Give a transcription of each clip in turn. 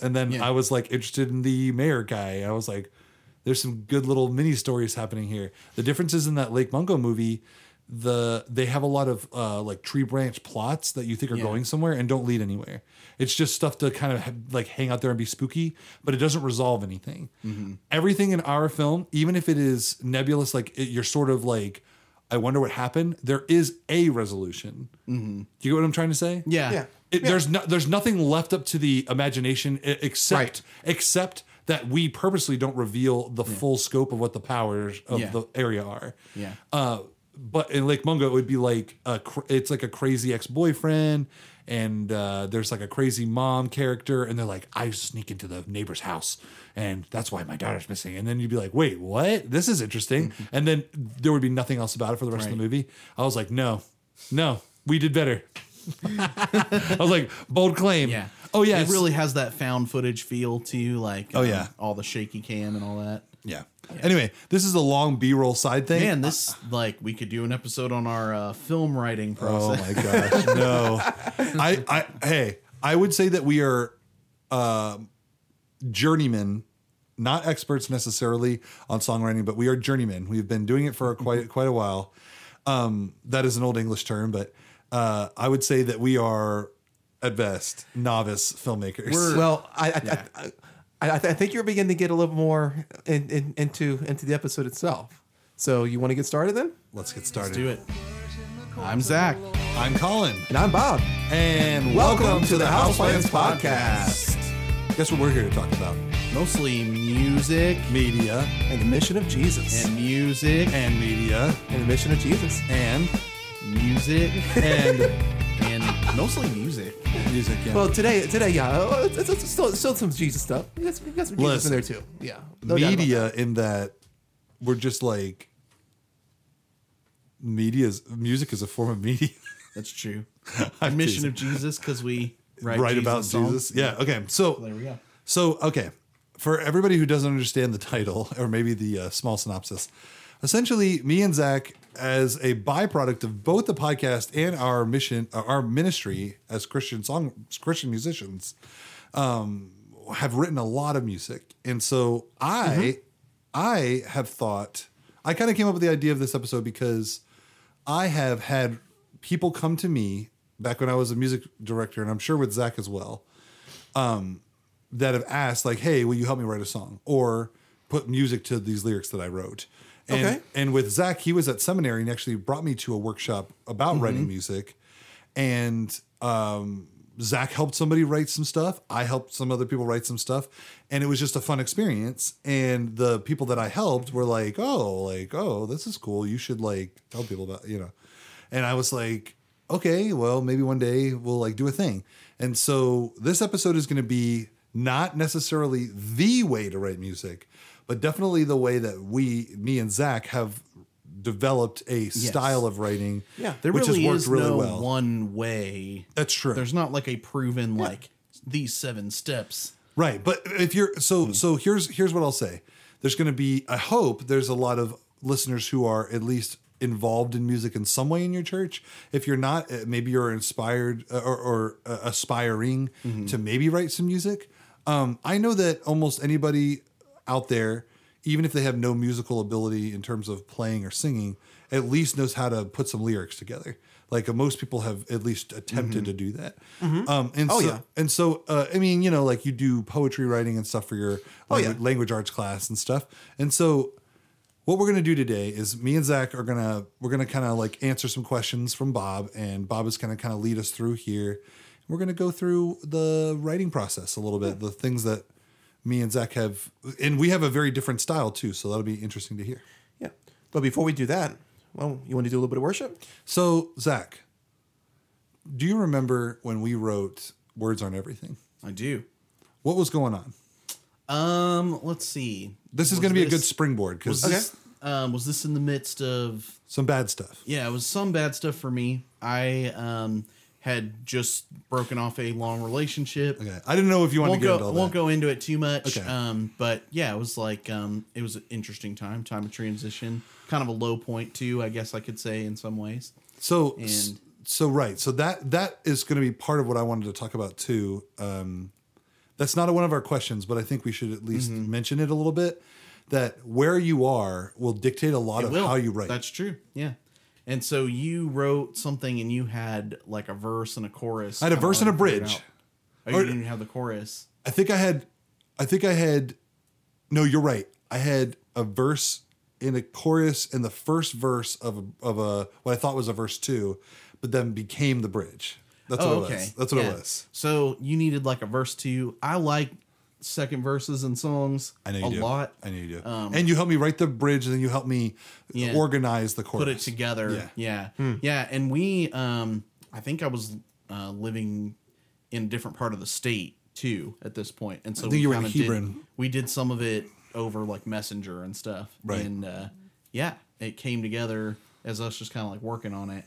and then Yeah. I was like interested in the mayor guy. I was like, there's some good little mini stories happening here. The difference is in that Lake Mungo movie, the they have a lot of uh, like tree branch plots that you think are Yeah. going somewhere and don't lead anywhere. It's just stuff to kind of have, like hang out there and be spooky, but it doesn't resolve anything. Everything in our film, even if it is nebulous, like it, you're sort of like, I wonder what happened. There is a resolution. Do you get what I'm trying to say? Yeah. Yeah. It, There's no, there's nothing left up to the imagination except Right. except that we purposely don't reveal the full scope of what the powers of Yeah. the area are. Yeah. Uh, but in Lake Mungo, it would be like a it's like a crazy ex boyfriend, and uh, there's like a crazy mom character, and they're like, I sneak into the neighbor's house, and that's why my daughter's missing. And then you'd be like, Wait, what? This is interesting. and then there would be nothing else about it for the rest of the movie. I was like, No, no, we did better. I was like, bold claim. Yeah. Oh yeah. It really has that found footage feel to you, like Oh, um, yeah. all the shaky cam and all that. Yeah. Anyway, this is a long B-roll side thing. Man, this like we could do an episode on our uh, film writing process. Oh my gosh, no! I, I, hey, I would say that we are uh, journeymen, not experts necessarily on songwriting, but we are journeymen. We've been doing it for quite quite a while. Um, that is an old English term, but uh, I would say that we are at best novice filmmakers. Well, I I, I, I, I think you're beginning to get a little more in, in, into into the episode itself. So you want to get started then? Let's get started. Do it. I'm Zak. I'm Collin, And I'm Bob. and Welcome to the Houseplants Podcast. Guess what we're here to talk about? Mostly music Media And the mission of Jesus. and music and media And the mission of Jesus. and music and and mostly music. music. Yeah. Well, today, today, yeah, uh, it's, it's, it's still, still some Jesus stuff. You got some, you got some Jesus Listen. in there too. Yeah, no doubt about media in that we're just like media's music is a form of media That's true. I'm Mission of Jesus because we write, right about songs. jesus yeah okay so There we go. so okay for everybody who doesn't understand the title or maybe the uh, small synopsis essentially me and zak as a byproduct of both the podcast and our mission uh, our ministry as christian song christian musicians um, have written a lot of music. And so i i have thought i kind of came up with the idea of this episode because i have had people come to me back when i was a music director and i'm sure with zak as well that have asked like, "Hey, will you help me write a song? or put music to these lyrics that I wrote?" And, Okay. And with Zak, he was at seminary and actually brought me to a workshop about writing music, and um, Zak helped somebody write some stuff. I helped some other people write some stuff, and it was just a fun experience. And the people that I helped were like, "Oh, like, oh, this is cool. You should like tell people about, you know." And I was like, okay, well, maybe one day we'll like do a thing. And so this episode is going to be not necessarily the way to write music, but definitely the way that we, me and Zak, have developed a style of writing. Yeah, There which really has worked is really no well. one way. That's true. There's not like a proven like these seven steps. Right, but if you're so so here's here's what I'll say. There's going to be I hope there's a lot of listeners who are at least involved in music in some way in your church. If you're not, uh, maybe you're inspired uh, or, or uh, aspiring to maybe write some music. Um, I know that almost anybody out there, even if they have no musical ability in terms of playing or singing, at least knows how to put some lyrics together. Like uh, most people have at least attempted to do that. Um, and Oh, so, yeah. and so, uh, I mean, you know, like you do poetry writing and stuff for your Oh, language, yeah. language arts class and stuff. And so, what we're gonna do today is me and Zak are gonna we're gonna kind of like answer some questions from Bob, and Bob is gonna kind of lead us through here. We're gonna go through the writing process a little bit, the things that me and Zak have, and we have a very different style too. So that'll be interesting to hear. Yeah. But before we do that, well, you want to do a little bit of worship? So Zak, do you remember when we wrote "Words Aren't Everything"? I do. What was going on? Um, let's see. This is going to be a good this- springboard because this, um, was this in the midst of some bad stuff. yeah, it was some bad stuff for me. I um had just broken off a long relationship. Okay, I didn't know if you wanted Won't to get go into all won't that. go into it too much. Okay. Um, but yeah, it was like um it was an interesting time, time of transition, kind of a low point too, I guess I could say in some ways. So And- so right. So that that is going to be part of what I wanted to talk about too. Um, that's not one of our questions, but I think we should at least Mm-hmm. mention it a little bit. That where you are will dictate a lot of will. how you write. That's true. Yeah. And so you wrote something and you had like a verse and a chorus. I had a verse and a bridge. Oh, you Or- didn't have the chorus. I think I had, I think I had, no, you're right. I had a verse in a chorus in the first verse of a, of a what I thought was a verse two, but then became the bridge. That's Oh, what it oh, okay. was. That's what Yeah. it was. So you needed like a verse two. I like second verses and songs I know you a do. lot. I know you do. Um, and you helped me write the bridge, and then you helped me Yeah. organize the chorus. put it together. Yeah. Yeah. Yeah. And we, um, I think I was uh, living in a different part of the state too at this point. And so think we you were in kinda did- we did some of it over like Messenger and stuff. Right. And uh, yeah, it came together as us just kind of like working on it.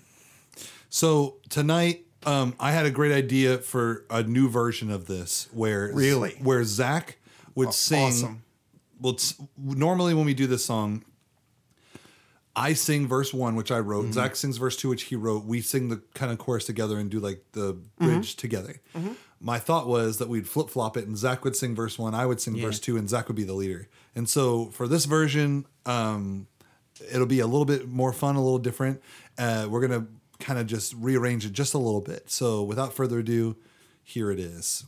So tonight, um, I had a great idea for a new version of this, where Really? where Zak would sing. awesome. Well, normally when we do this song, I sing verse one, which I wrote. Mm-hmm. Zak sings verse two, which he wrote. We sing the kind of chorus together and do like the Mm-hmm. bridge together. My thought was that we'd flip flop it, and Zak would sing verse one, I would sing Yeah. verse two, and Zak would be the leader. And so for this version, um, it'll be a little bit more fun, a little different. Uh, we're gonna kind of just rearrange it just a little bit. So without further ado, here it is.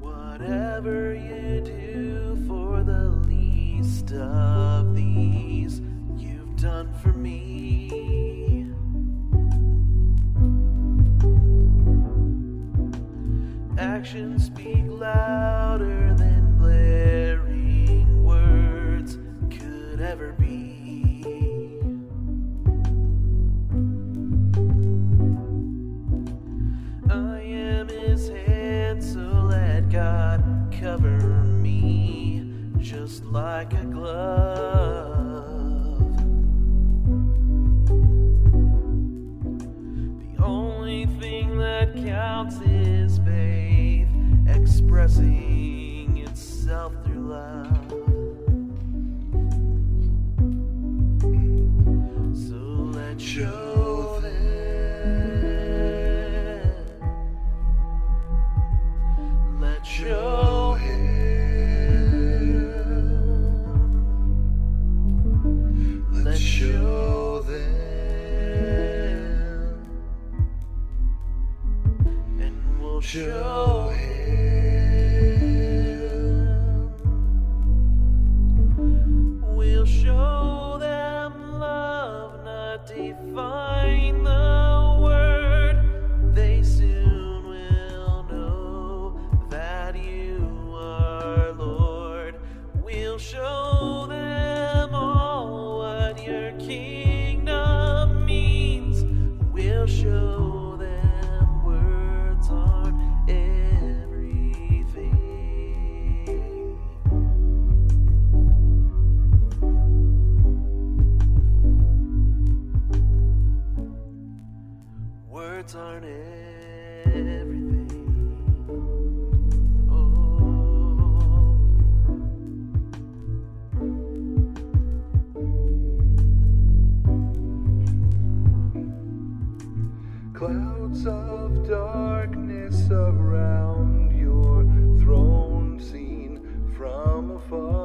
Whatever you do for the least of from afar.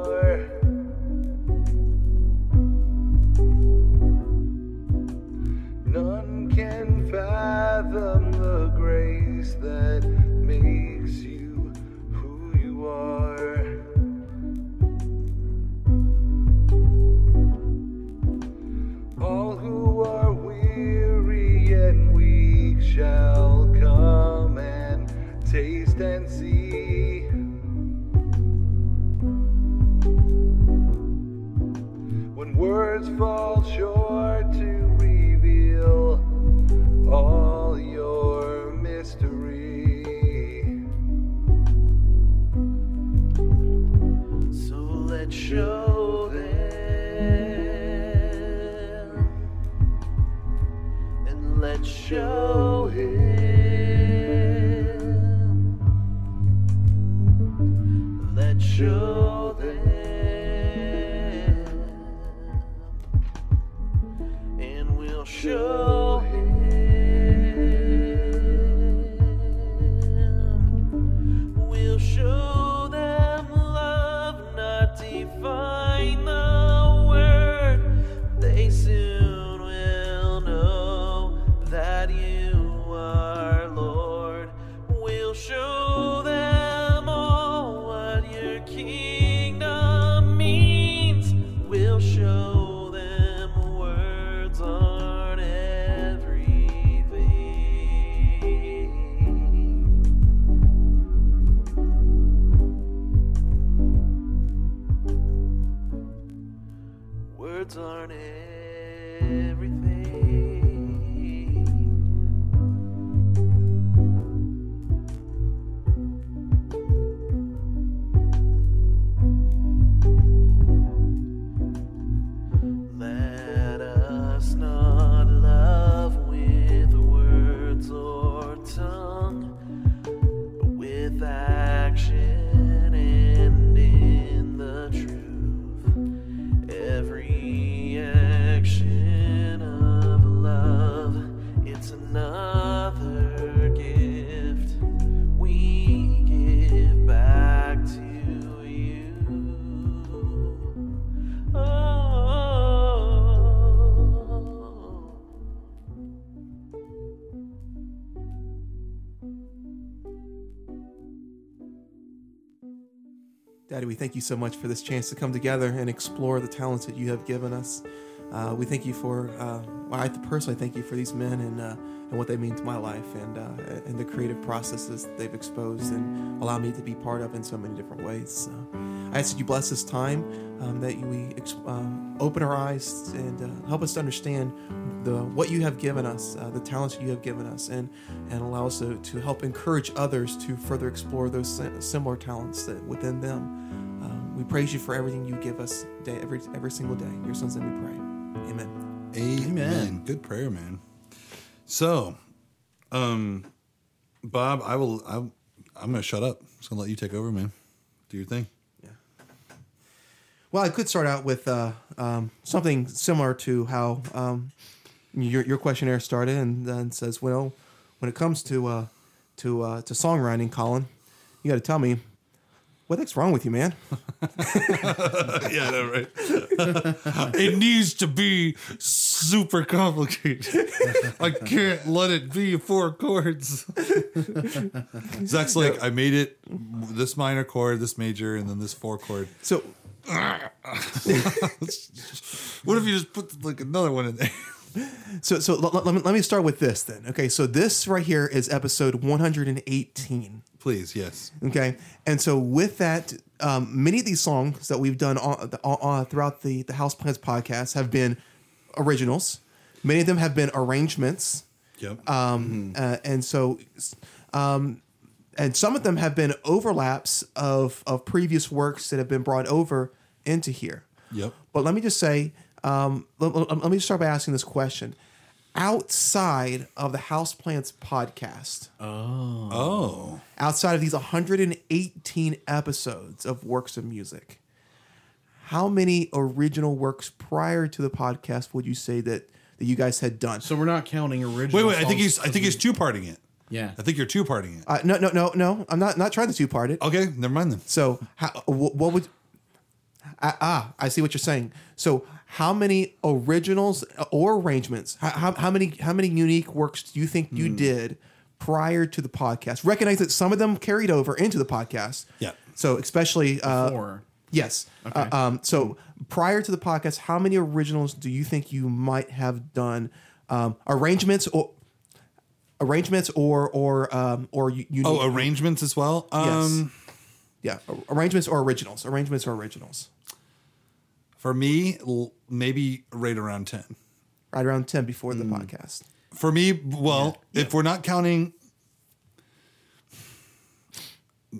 Thank you so much for this chance to come together and explore the talents that you have given us. Uh, we thank you for, uh, I personally thank you for these men and uh, and what they mean to my life and uh, and the creative processes they've exposed and allow me to be part of in so many different ways. So I ask that you bless this time, um, that we um, open our eyes and uh, help us to understand the what you have given us, uh, the talents you have given us, and and allow us to, to help encourage others to further explore those similar talents that within them. We praise you for everything you give us day every every single day. Your son's name we pray. Amen. Amen. Amen. Good prayer, man. So, um, Bob, I will. I'm, I'm gonna shut up. I'm just gonna let you take over, man. Do your thing. Yeah. Well, I could start out with uh, um, something similar to how um, your your questionnaire started, and then says, "Well, when it comes to uh, to uh, to songwriting, Collin, you got to tell me what the heck's wrong with you, man." yeah, no, right. it needs to be super complicated. I can't let it be four chords. Zak's like, I made it this minor chord, this major, and then this four chord. So, What if you just put like another one in there? so, so let, let me let me start with this then. Okay, so this right here is episode 118. Please, yes. Okay, and so with that, um, many of these songs that we've done on, on, on- throughout the the House Plants podcast have been originals. Many of them have been arrangements, Yep. um, uh, and so, um, and some of them have been overlaps of of previous works that have been brought over into here. yep. But let me just say, um, let, let- let me start by asking this question: Outside of the House Plants podcast, Oh. Oh. Outside of these 118 episodes of works of music, how many original works prior to the podcast would you say that that you guys had done? So we're not counting original. Wait, wait. I think he's. I think he's two parting it. Yeah. I think you're two parting it. Uh, no, no, no, no. I'm not not trying to two part it. Okay, never mind then. So, how, wh- what would? Ah, ah, I see what you're saying. So, how many originals or arrangements? How, how, how many how many unique works do you think you did prior to the podcast? Recognize that some of them carried over into the podcast. Yeah. So, especially uh, Four. Yes. Okay. Uh, um, so prior to the podcast, how many originals do you think you might have done? Um, arrangements or arrangements or or um, or you, you Oh, arrangements as well. Um, yeah arrangements or originals arrangements or originals For me, l- maybe right around ten. right around ten before the mm. podcast. For me, well, if we're not counting,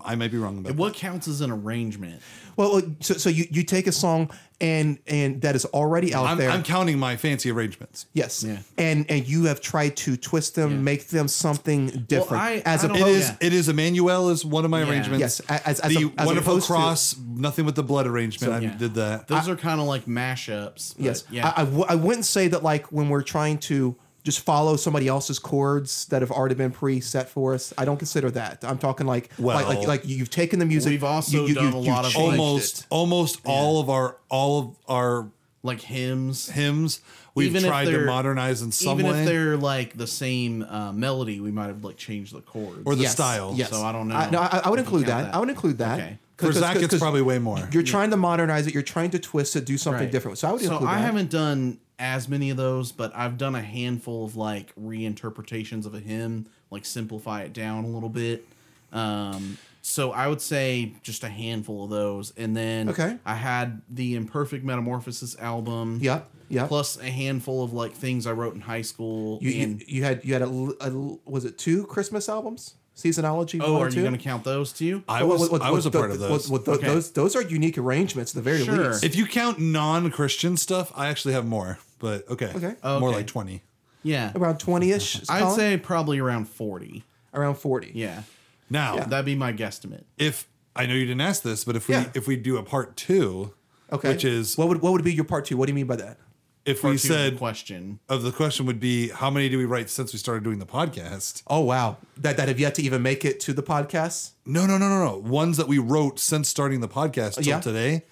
I might be wrong about What counts as an arrangement? Well, well, so so you, you take a song and and that is already out. I'm, there. I'm counting my fancy arrangements. yes. Yeah. And and you have tried to twist them, Yeah. make them something different. I- as I don't It know. opposed, is. yeah. It is. Emmanuel is one of my Yeah. arrangements. yes, as, as, the a- as wonderful opposed to- cross, nothing with the blood arrangement. I Yeah. did that. Those are kind of like mashups. Yes. Yeah. I, I, w- I wouldn't say that like when we're trying to just follow somebody else's chords that have already been preset for us. I don't consider that. I'm talking like Well- like, like like you've taken the music. We've also done a lot of, almost, it. almost all of our all of our like hymns. hymns we've Even tried to modernize in some Even way, if they're like the same uh, melody, we might have like changed the chords. or the Yes, style. Yes. So I don't know I, no, I, I would include that. that. I would include that. Okay. For 'Cause- Zak, 'cause- it's 'cause probably way more. You're trying to modernize it. You're trying to twist it, do something Right. different. So I would So include I that. haven't done as many of those, but I've done a handful of like reinterpretations of a hymn, like simplify it down a little bit. Um, so I would say just a handful of those, and then Okay. I had the Imperfect Metamorphosis album. Yep. Yep. Plus a handful of like things I wrote in high school. You, you, and you had you had a, a was it two Christmas albums? Seasonology. oh, one are and you going to count those too? I was What- what- I was a what- part of those. what- what- Okay. Those those are unique arrangements at the very Sure. least. if you count non-Christian stuff, I actually have more, but okay, Okay. more like twenty. yeah, Around twenty ish. I'd say probably around forty. around forty. Yeah, Now, that'd be my guesstimate. if I know you didn't ask this, but if we Yeah. if we do a part two, Okay. which is what would what would be your part two? What do you mean by that? If we two the said question. of the question would be how many do we write since we started doing the podcast? Oh wow, that that have yet to even make it to the podcast. No, no, no, no, no. Ones that we wrote since starting the podcast till yeah. today.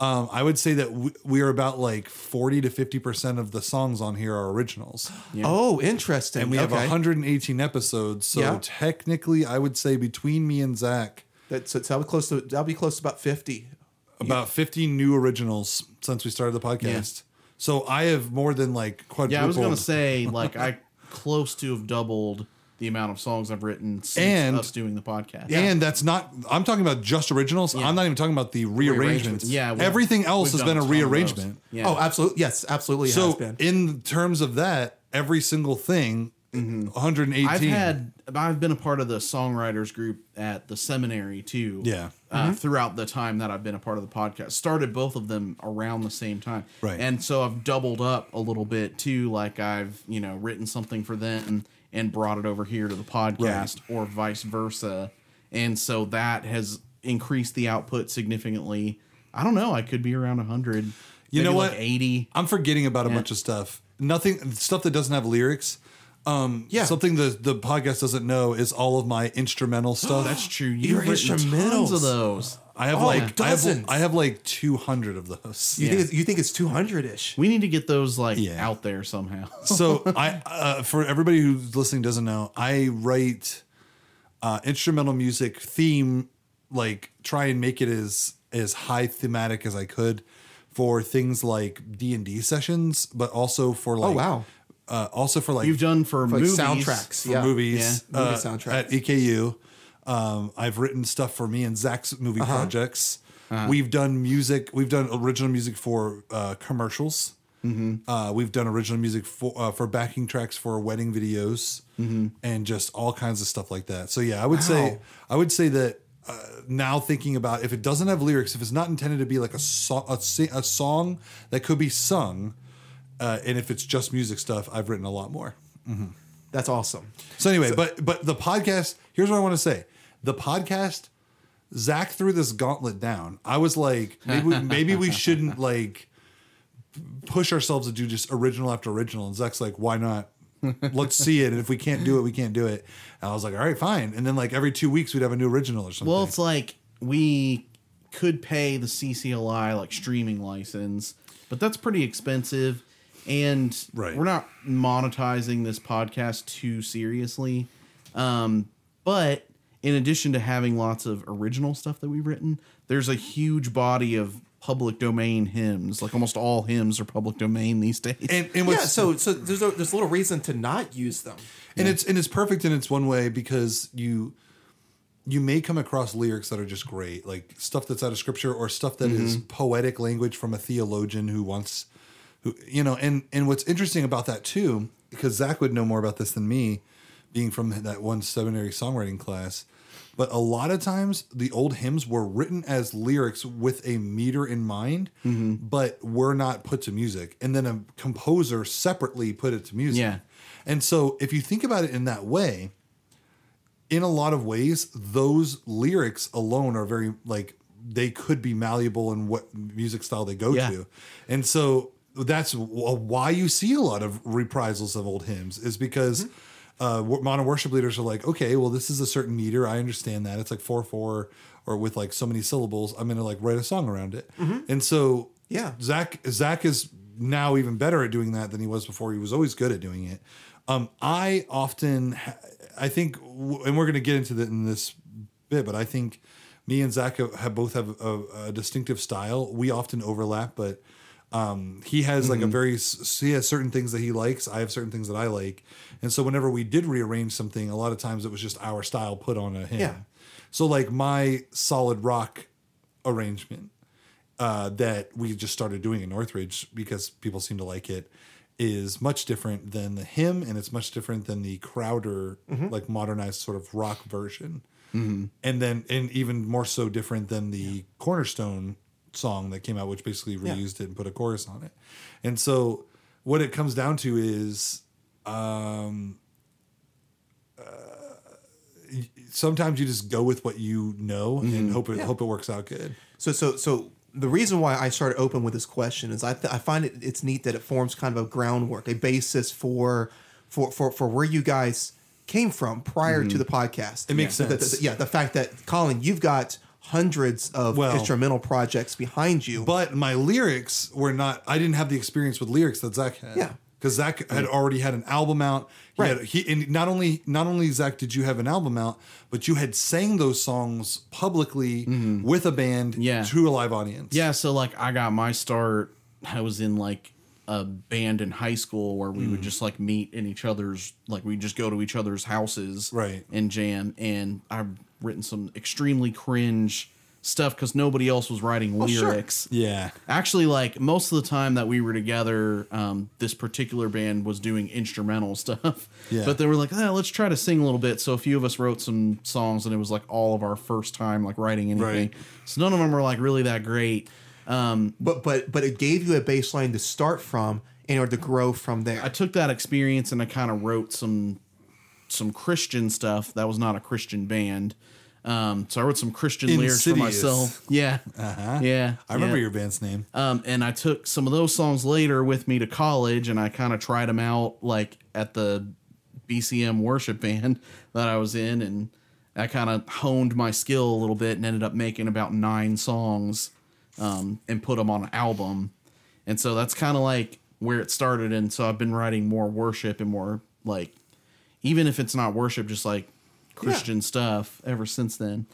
Um, I would say that we, we are about like forty to fifty percent of the songs on here are originals, Oh, interesting. and we have 118 episodes. So Yeah. technically, I would say between me and Zak, That's so that'll be close to that'll be close to about fifty. about 50 new originals since we started the podcast. So I have more than like quadrupled. Yeah, I was gonna say like I close to have doubled the amount of songs I've written since And- us doing the podcast. And that's not. I'm talking about just originals. I'm not even talking about the rearrangements. Yeah, everything else has been a ton of those. rearrangement. Yeah. Oh, absolutely. Yes, absolutely. it has So been. in terms of that, every single thing, 118. Mm-hmm. I've had I've been a part of the songwriters group at the seminary too. Yeah. Uh, Throughout the time that I've been a part of the podcast, started both of them around the same time. Right. And so I've doubled up a little bit too. Like I've you know written something for them and brought it over here to the podcast, or vice versa. And so that has increased the output significantly. I don't know. I could be around hundred. You know like what? Eighty. I'm forgetting about a bunch of stuff. Nothing stuff that doesn't have lyrics. Um, Yeah. Something the the podcast doesn't know is all of my instrumental stuff. That's true. Your You're written instrumentals. tons of those. I have Oh, like I have. I have like 200 of those. you yeah. think it's, you think it's two hundred ish? We need to get those like Yeah. out there somehow. so I uh, for everybody who's listening doesn't know, I write uh, instrumental music theme like try and make it as as high thematic as I could for things like D and D sessions, but also for like Oh wow. Uh, also for like You've done for, Like movies. soundtracks. for yeah. movies Yeah, movie uh, soundtracks. at EKU. Um, I've written stuff for me and Zak's movie Uh-huh. projects. We've done music. We've done original music for uh, commercials. Mm-hmm. Uh, we've done original music for uh, for backing tracks for wedding videos Mm-hmm. and just all kinds of stuff like that. So yeah, I would say I would say that uh, now thinking about if it doesn't have lyrics, if it's not intended to be like a so- a, si- a song that could be sung, uh, and if it's just music stuff, I've written a lot more. That's awesome. So anyway, but but the podcast. Here's what I want to say: the podcast. Zak threw this gauntlet down. I was like, maybe we, maybe we shouldn't like push ourselves to do just original after original. And Zak's like, why not? Let's see it. And if we can't do it, we can't do it. And I was like, all right, fine. And then like every two weeks we'd have a new original or something. Well, it's like we could pay the CCLI like streaming license, but that's pretty expensive. And Right. we're not monetizing this podcast too seriously. Um, but in addition to having lots of original stuff that we've written, there's a huge body of public domain hymns. Like almost all hymns are public domain these days. and and Yeah. So so there's a, there's little reason to not use them. and it's and it's perfect in its one way because you you may come across lyrics that are just great like stuff that's out of scripture or stuff that is poetic language from a theologian who wants who you know and and what's interesting about that too because zak would know more about this than me being from that one seminary songwriting class but a lot of times the old hymns were written as lyrics with a meter in mind mm-hmm. but were not put to music and then a composer separately put it to music Yeah. and so if you think about it in that way, in a lot of ways, those lyrics alone are very like they could be malleable in what music style they go Yeah. to. And so that's why you see a lot of reprisals of old hymns is because uh, modern worship leaders are like, okay, well, this is a certain meter. I understand that. It's like four, four, or with like so many syllables. I'm to like write a song around it. And so Yeah. Zak Zak is now even better at doing that than he was before. He was always good at doing it. Um, I often, I think, and we're to get into that in this bit, but I think me and Zak have, have both have a, a distinctive style. We often overlap, but um, he has like a very he has certain things that he likes. I have certain things that I like, and so whenever we did rearrange something, a lot of times it was just our style put on a hymn. Yeah. So like my solid rock arrangement uh, that we just started doing in Northridge because people seem to like it is much different than the hymn and it's much different than the Crowder like modernized sort of rock version. And then and even more so different than the Cornerstone song that came out which basically reused it and put a chorus on it. And so what it comes down to is um uh, sometimes you just go with what you know and hope it hope it works out good. So so so the reason why I started open with this question is I th- I find it it's neat that it forms kind of a groundwork, a basis for for for for where you guys came from prior to the podcast. It makes The- the- sense. the- yeah, the fact that Collin, you've got hundreds of Well- instrumental projects behind you. But my lyrics were not. I didn't have the experience with lyrics that Zak had. Yeah. because Zak had already had an album out. He Right. Had, he and not only not only Zak did you have an album out, but you had sang those songs publicly mm-hmm. with a band Yeah. to a live audience. Yeah, so like I got my start. I was in like a band in high school where we Mm. would just like meet in each other's like we just go to each other's houses, Right. and jam. And I've written some extremely cringe stuff because nobody else was writing sure. lyrics. yeah. Actually, like most of the time that we were together, um, this particular band was doing instrumental stuff. Yeah. But they were like, eh, let's try to sing a little bit. So a few of us wrote some songs, and it was like all of our first time like writing anything. Right. So none of them were like really that great. Um, but but but it gave you a baseline to start from in order to grow from there. I took that experience and I kind of wrote some some Christian stuff. That was not a Christian band. Um, so I wrote some Christian lyrics for myself. Yeah, Uh-huh. yeah. I remember yeah. your band's name. Um, and I took some of those songs later with me to college, and I kind of tried them out like at the BCM worship band that I was in, and I kind of honed my skill a little bit and ended up making about nine songs um, and put them on an album. And so that's kind of like where it started. And so I've been writing more worship and more like, even if it's not worship, just like Christian stuff ever since then.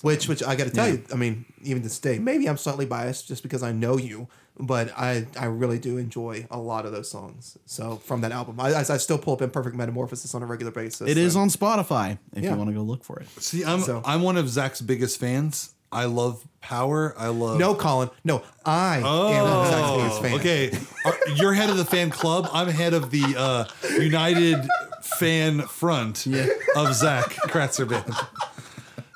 Which, which I got to tell you, I mean, even to this day, maybe I'm slightly biased just because I know you, but I, I really do enjoy a lot of those songs. So from that album, I, I, I still pull up Imperfect Metamorphosis on a regular basis. It is and- on Spotify if Yeah. you want to go look for it. See, I'm So- I'm one of Zak's biggest fans. I love Power. I love No, Collin. No, I am biggest fan. Oh, Okay, Are- you're head of the fan club. I'm head of the uh, United Fan Front of Zak Kratzer Band.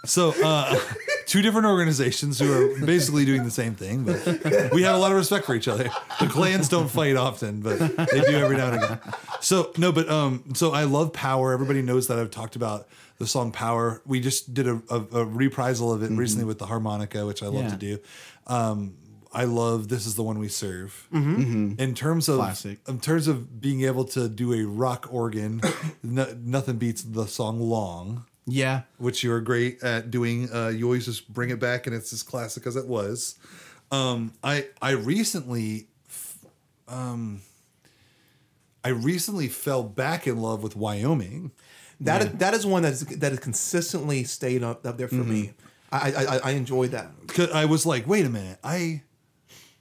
So, uh, two different organizations who are basically doing the same thing, but we have a lot of respect for each other. The clans don't fight often, but they do every now and again. So, no, but um, so I love Power. Everybody knows that I've talked about the song Power. We just did a, a, a reprisal of it recently with the harmonica, which I love Yeah. to do. Um, I love "This Is the One We Serve." In terms of Classic. in terms of being able to do a rock organ, no, nothing beats the song "Long," Yeah. which you are great at doing. Uh, you always just bring it back, and it's as classic as it was. Um, I I recently, um, I recently fell back in love with Wyoming. That is, that is one that is that has consistently stayed up, up there for me. Mm-hmm. I, I I- I enjoyed that. 'Cause I was like, wait a minute, I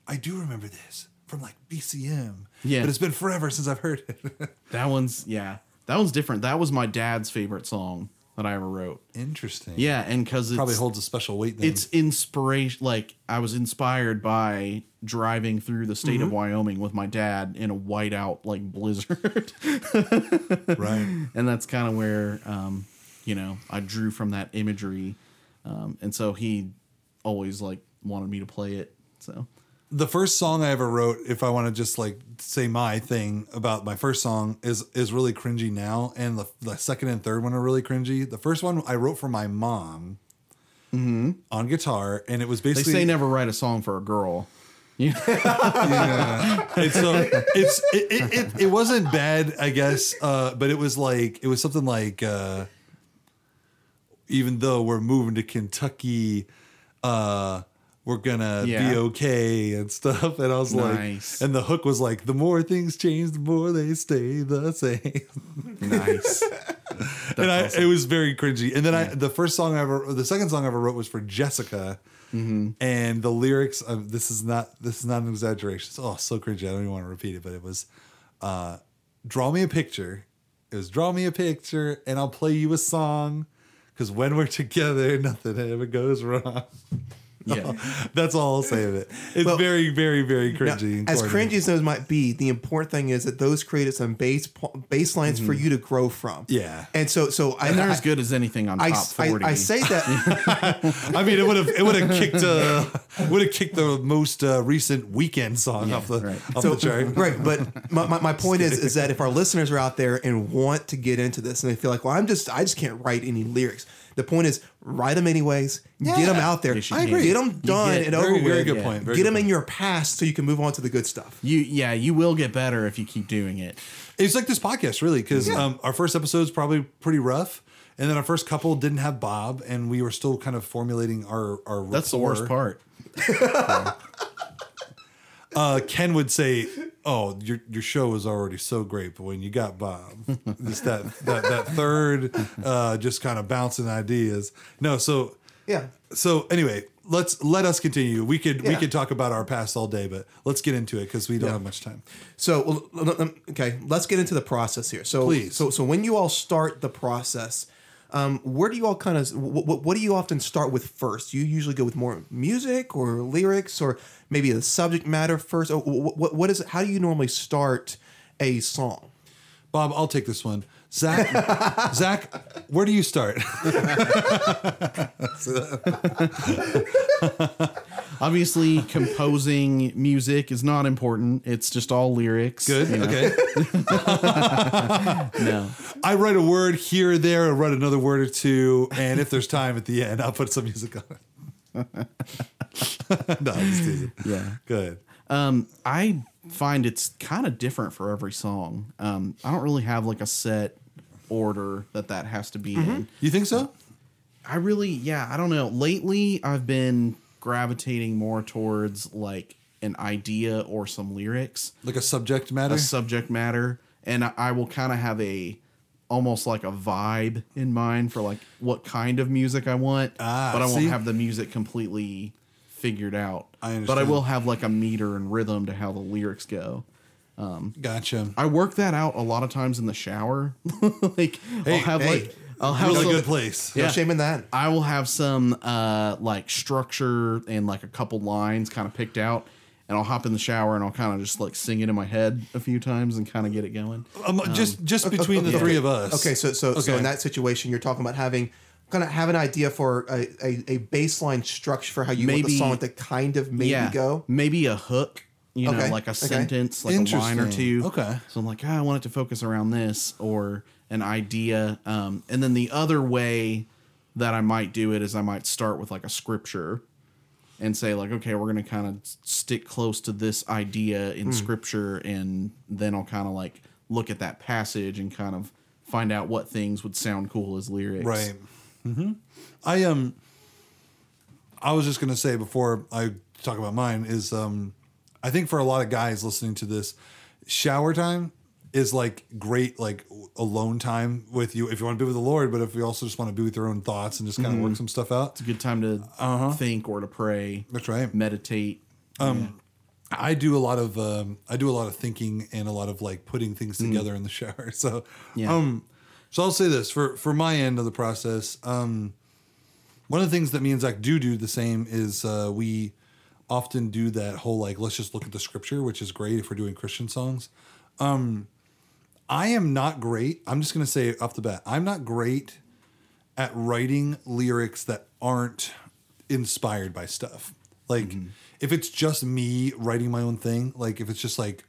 I do remember this from like BCM. Yeah. but it's been forever since I've heard it. That one's yeah. That one's different. That was my dad's favorite song that I ever wrote. Interesting. Yeah, and because it's probably holds a special weight. Then. it's inspiration. Like I was inspired by driving through the state of Mm-hmm. Wyoming with my dad in a whiteout like blizzard, right. and that's kind of where um, you know I drew from that imagery, um, and so he always like wanted me to play it. So the first song I ever wrote, if I want to just like say my thing about my first song, is is really cringy now, and the, the second and third one are really cringy. The first one I wrote for my mom on guitar, and it was basically they say never write a song for a girl. And so it's it, it, it, it wasn't bad, I guess, uh, but it was like it was something like uh, even though we're moving to Kentucky, uh, we're gonna Yeah. be okay and stuff. And I was Nice. like, and the hook was like, the more things change, the more they stay the same. Nice. and I, it was very cringy. And then I, the first song I ever, the second song I ever wrote was for Jessica, and the lyrics. Um, this is not, this is not an exaggeration. It's, oh, so cringy. I don't even want to repeat it, but it was, uh, draw me a picture. It was draw me a picture, and I'll play you a song. because when we're together, nothing ever goes wrong. Yeah. That's all I'll say of it. It's Well, very, very, very cringy. and as cringy as those might be, the important thing is that those created some base baselines for you to grow from. Yeah. and so so I, And they're I, as good as anything on I, top 40. I say that I mean, it would have it would have kicked uh, would have kicked the most uh, recent Weeknd song off the right. off so the chart. right, but my, my, my point is is that if our listeners are out there and want to get into this and they feel like, well, I'm just I just can't write any lyrics. The point is, write them anyways. Get them out there. Yes, I agree. Get them done get- and Very, over very with. good Yeah. point. Very Get good them in your past so you can move on to the good stuff. you yeah, you will get better if you keep doing it. It's like this podcast, really, because um, our first episode is probably pretty rough, and then our first couple didn't have Bob, and we were still kind of formulating our our. That's the worst part. Uh, Ken would say, "Oh, your your show was already so great, but when you got Bob, just that that that third, uh, just kind of bouncing ideas." No, so Yeah. so anyway, let's let us continue. We could we could talk about our past all day, but let's get into it because we don't have much time. So well, okay, let's get into the process here. So Please. so so when you all start the process, um, where do you all kind of what, what do you often start with first? You usually go with more music or lyrics or maybe the subject matter first. What, what, is? How do you normally start a song? Bob, I'll take this one. Zak, Zak, where do you start? Obviously, composing music is not important. It's just all lyrics. Good. you know? Okay. No. I write a word here or there, I write another word or two, and if there's time at the end, I'll put some music on it. no, I'm just teasing. Yeah. Good. Um, I find it's kind of different for every song. Um, I don't really have like a set order that that has to be in. You think so? I really, yeah, I don't know. Lately, I've been gravitating more towards like an idea or some lyrics, Like a subject matter? a subject matter, and I, I will kind of have a almost like a vibe in mind for like what kind of music I want, Ah, but I won't have the music completely figured out. I But I will have like a meter and rhythm to how the lyrics go. Um, gotcha. I work that out a lot of times in the shower. like Hey, I'll have hey, like I'll have Really some- good place. No shame in that. I will have some uh like structure and like a couple lines kind of picked out and I'll hop in the shower and I'll kind of just like sing it in my head a few times and kind of get it going. Um, just just between the Okay, three of us. Okay, so so so in that situation, you're talking about having kind of have an idea for a, a, a baseline structure for how you want the Maybe- song to kind of maybe yeah. go. Maybe a hook, you know, like a okay. sentence, like a line or two. Okay. So I'm like, ah, I want it to focus around this or an idea. Um, and then the other way that I might do it is I might start with like a scripture and say like, okay, we're gonna kind of stick close to this idea in scripture, and then I'll kind of like look at that passage and kind of find out what things would sound cool as lyrics. Right. Hmm I um, I was just gonna say before I talk about mine is um, I think for a lot of guys listening to this, shower time is like great like alone time with you if you want to be with the Lord, but if you also just want to be with your own thoughts and just kind of work some stuff out. It's a good time to Uh-huh. think or to pray, That's right. meditate. I do a lot of um, I do a lot of thinking and a lot of like putting things together in the shower. So Yeah. um so I'll say this for for my end of the process. Um one of the things that me and Zak do do the same is uh, we often do that whole like let's just look at the scripture, which is great if we're doing Christian songs. Um I am not great. I'm just gonna say off the bat, I'm not great at writing lyrics that aren't inspired by stuff. Like if it's just me writing my own thing, like if it's just like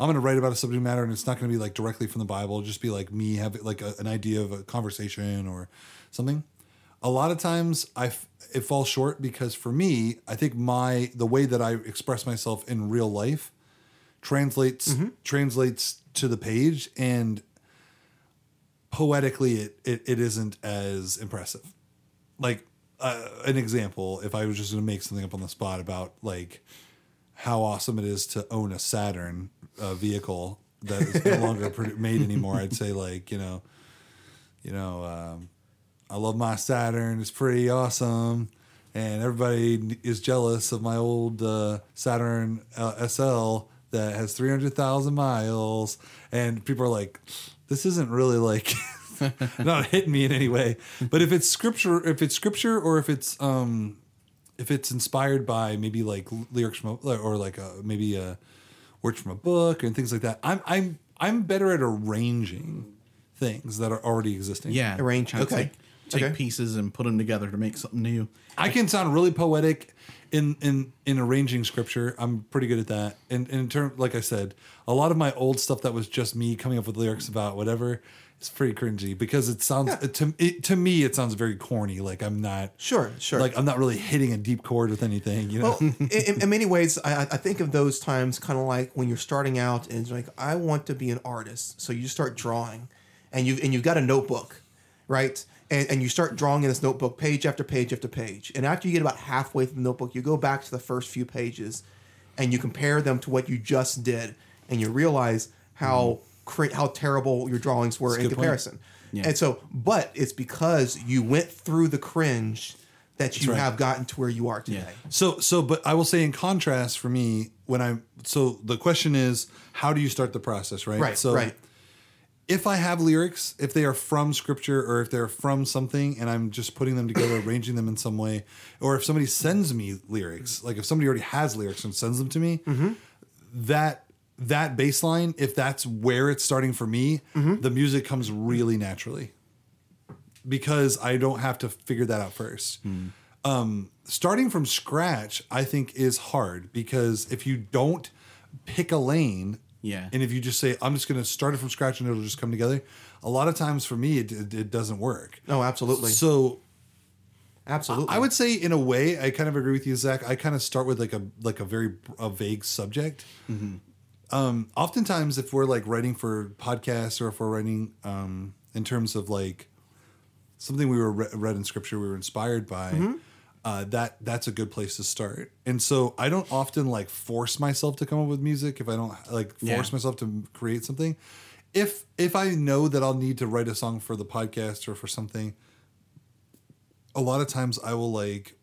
I'm gonna write about a subject matter and it's not gonna be like directly from the Bible, it'll just be like me having like a, an idea of a conversation or something. A lot of times I f- it falls short because for me, I think my the way that I express myself in real life translates translates to the page and poetically it, it, it isn't as impressive. Like uh, an example if i was just going to make something up on the spot about like how awesome it is to own a saturn uh, vehicle that is no longer produ- made anymore i'd say like you know you know um, i love my saturn it's pretty awesome and everybody is jealous of my old uh, saturn uh, sl that has 300000 miles and people are like this isn't really like not hitting me in any way. But if it's scripture, if it's scripture, or if it's um, if it's inspired by maybe like lyrics from or like a, maybe a words from a book and things like that, I'm I'm I'm better at arranging things that are already existing. Yeah, Arrange- kinda okay. Take, take Okay. pieces and put them together to make something new. I can sound really poetic in in in arranging scripture. I'm pretty good at that. And, and in term, like I said, a lot of my old stuff that was just me coming up with lyrics about whatever. It's pretty cringy because it sounds it, to it, to me it sounds very corny. Like I'm not Sure, sure. like I'm not really hitting a deep chord with anything. You know, Well, in, in many ways, I, I think of those times kind of like when you're starting out and it's like, I want to be an artist. So you start drawing, and you and you've got a notebook, right? And, and you start drawing in this notebook page after page after page. And after you get about halfway through the notebook, you go back to the first few pages, and you compare them to what you just did, and you realize how mm-hmm. Cra- how terrible your drawings were in Mm-hmm. good point. comparison. Yeah. And so, but it's because you went through the cringe that you right. have gotten to where you are today. Yeah. So so but I will say in contrast for me when I'm so the question is how do you start the process, right? Right, So right. if I have lyrics, if they are from scripture or if they're from something and I'm just putting them together, arranging them in some way, or if somebody sends me lyrics, like if somebody already has lyrics and sends them to me, that that baseline, if that's where it's starting for me, mm-hmm. the music comes really naturally because I don't have to figure that out first. Hmm. Um, starting from scratch, I think, is hard because if you don't pick a lane, Yeah. and if you just say I'm just going to start it from scratch and it'll just come together, a lot of times for me it, it, it doesn't work. No, absolutely. So Absolutely. I would say, in a way, I kind of agree with you, Zak. I kind of start with like a like a very a vague subject. Mm-hmm. Um, oftentimes, if we're like writing for podcasts or if we're writing um, in terms of like something we were re- read in scripture, we were inspired by. Uh, that that's a good place to start. And so I don't often like force myself to come up with music if I don't like force Yeah. myself to create something. If if I know that I'll need to write a song for the podcast or for something, a lot of times I will like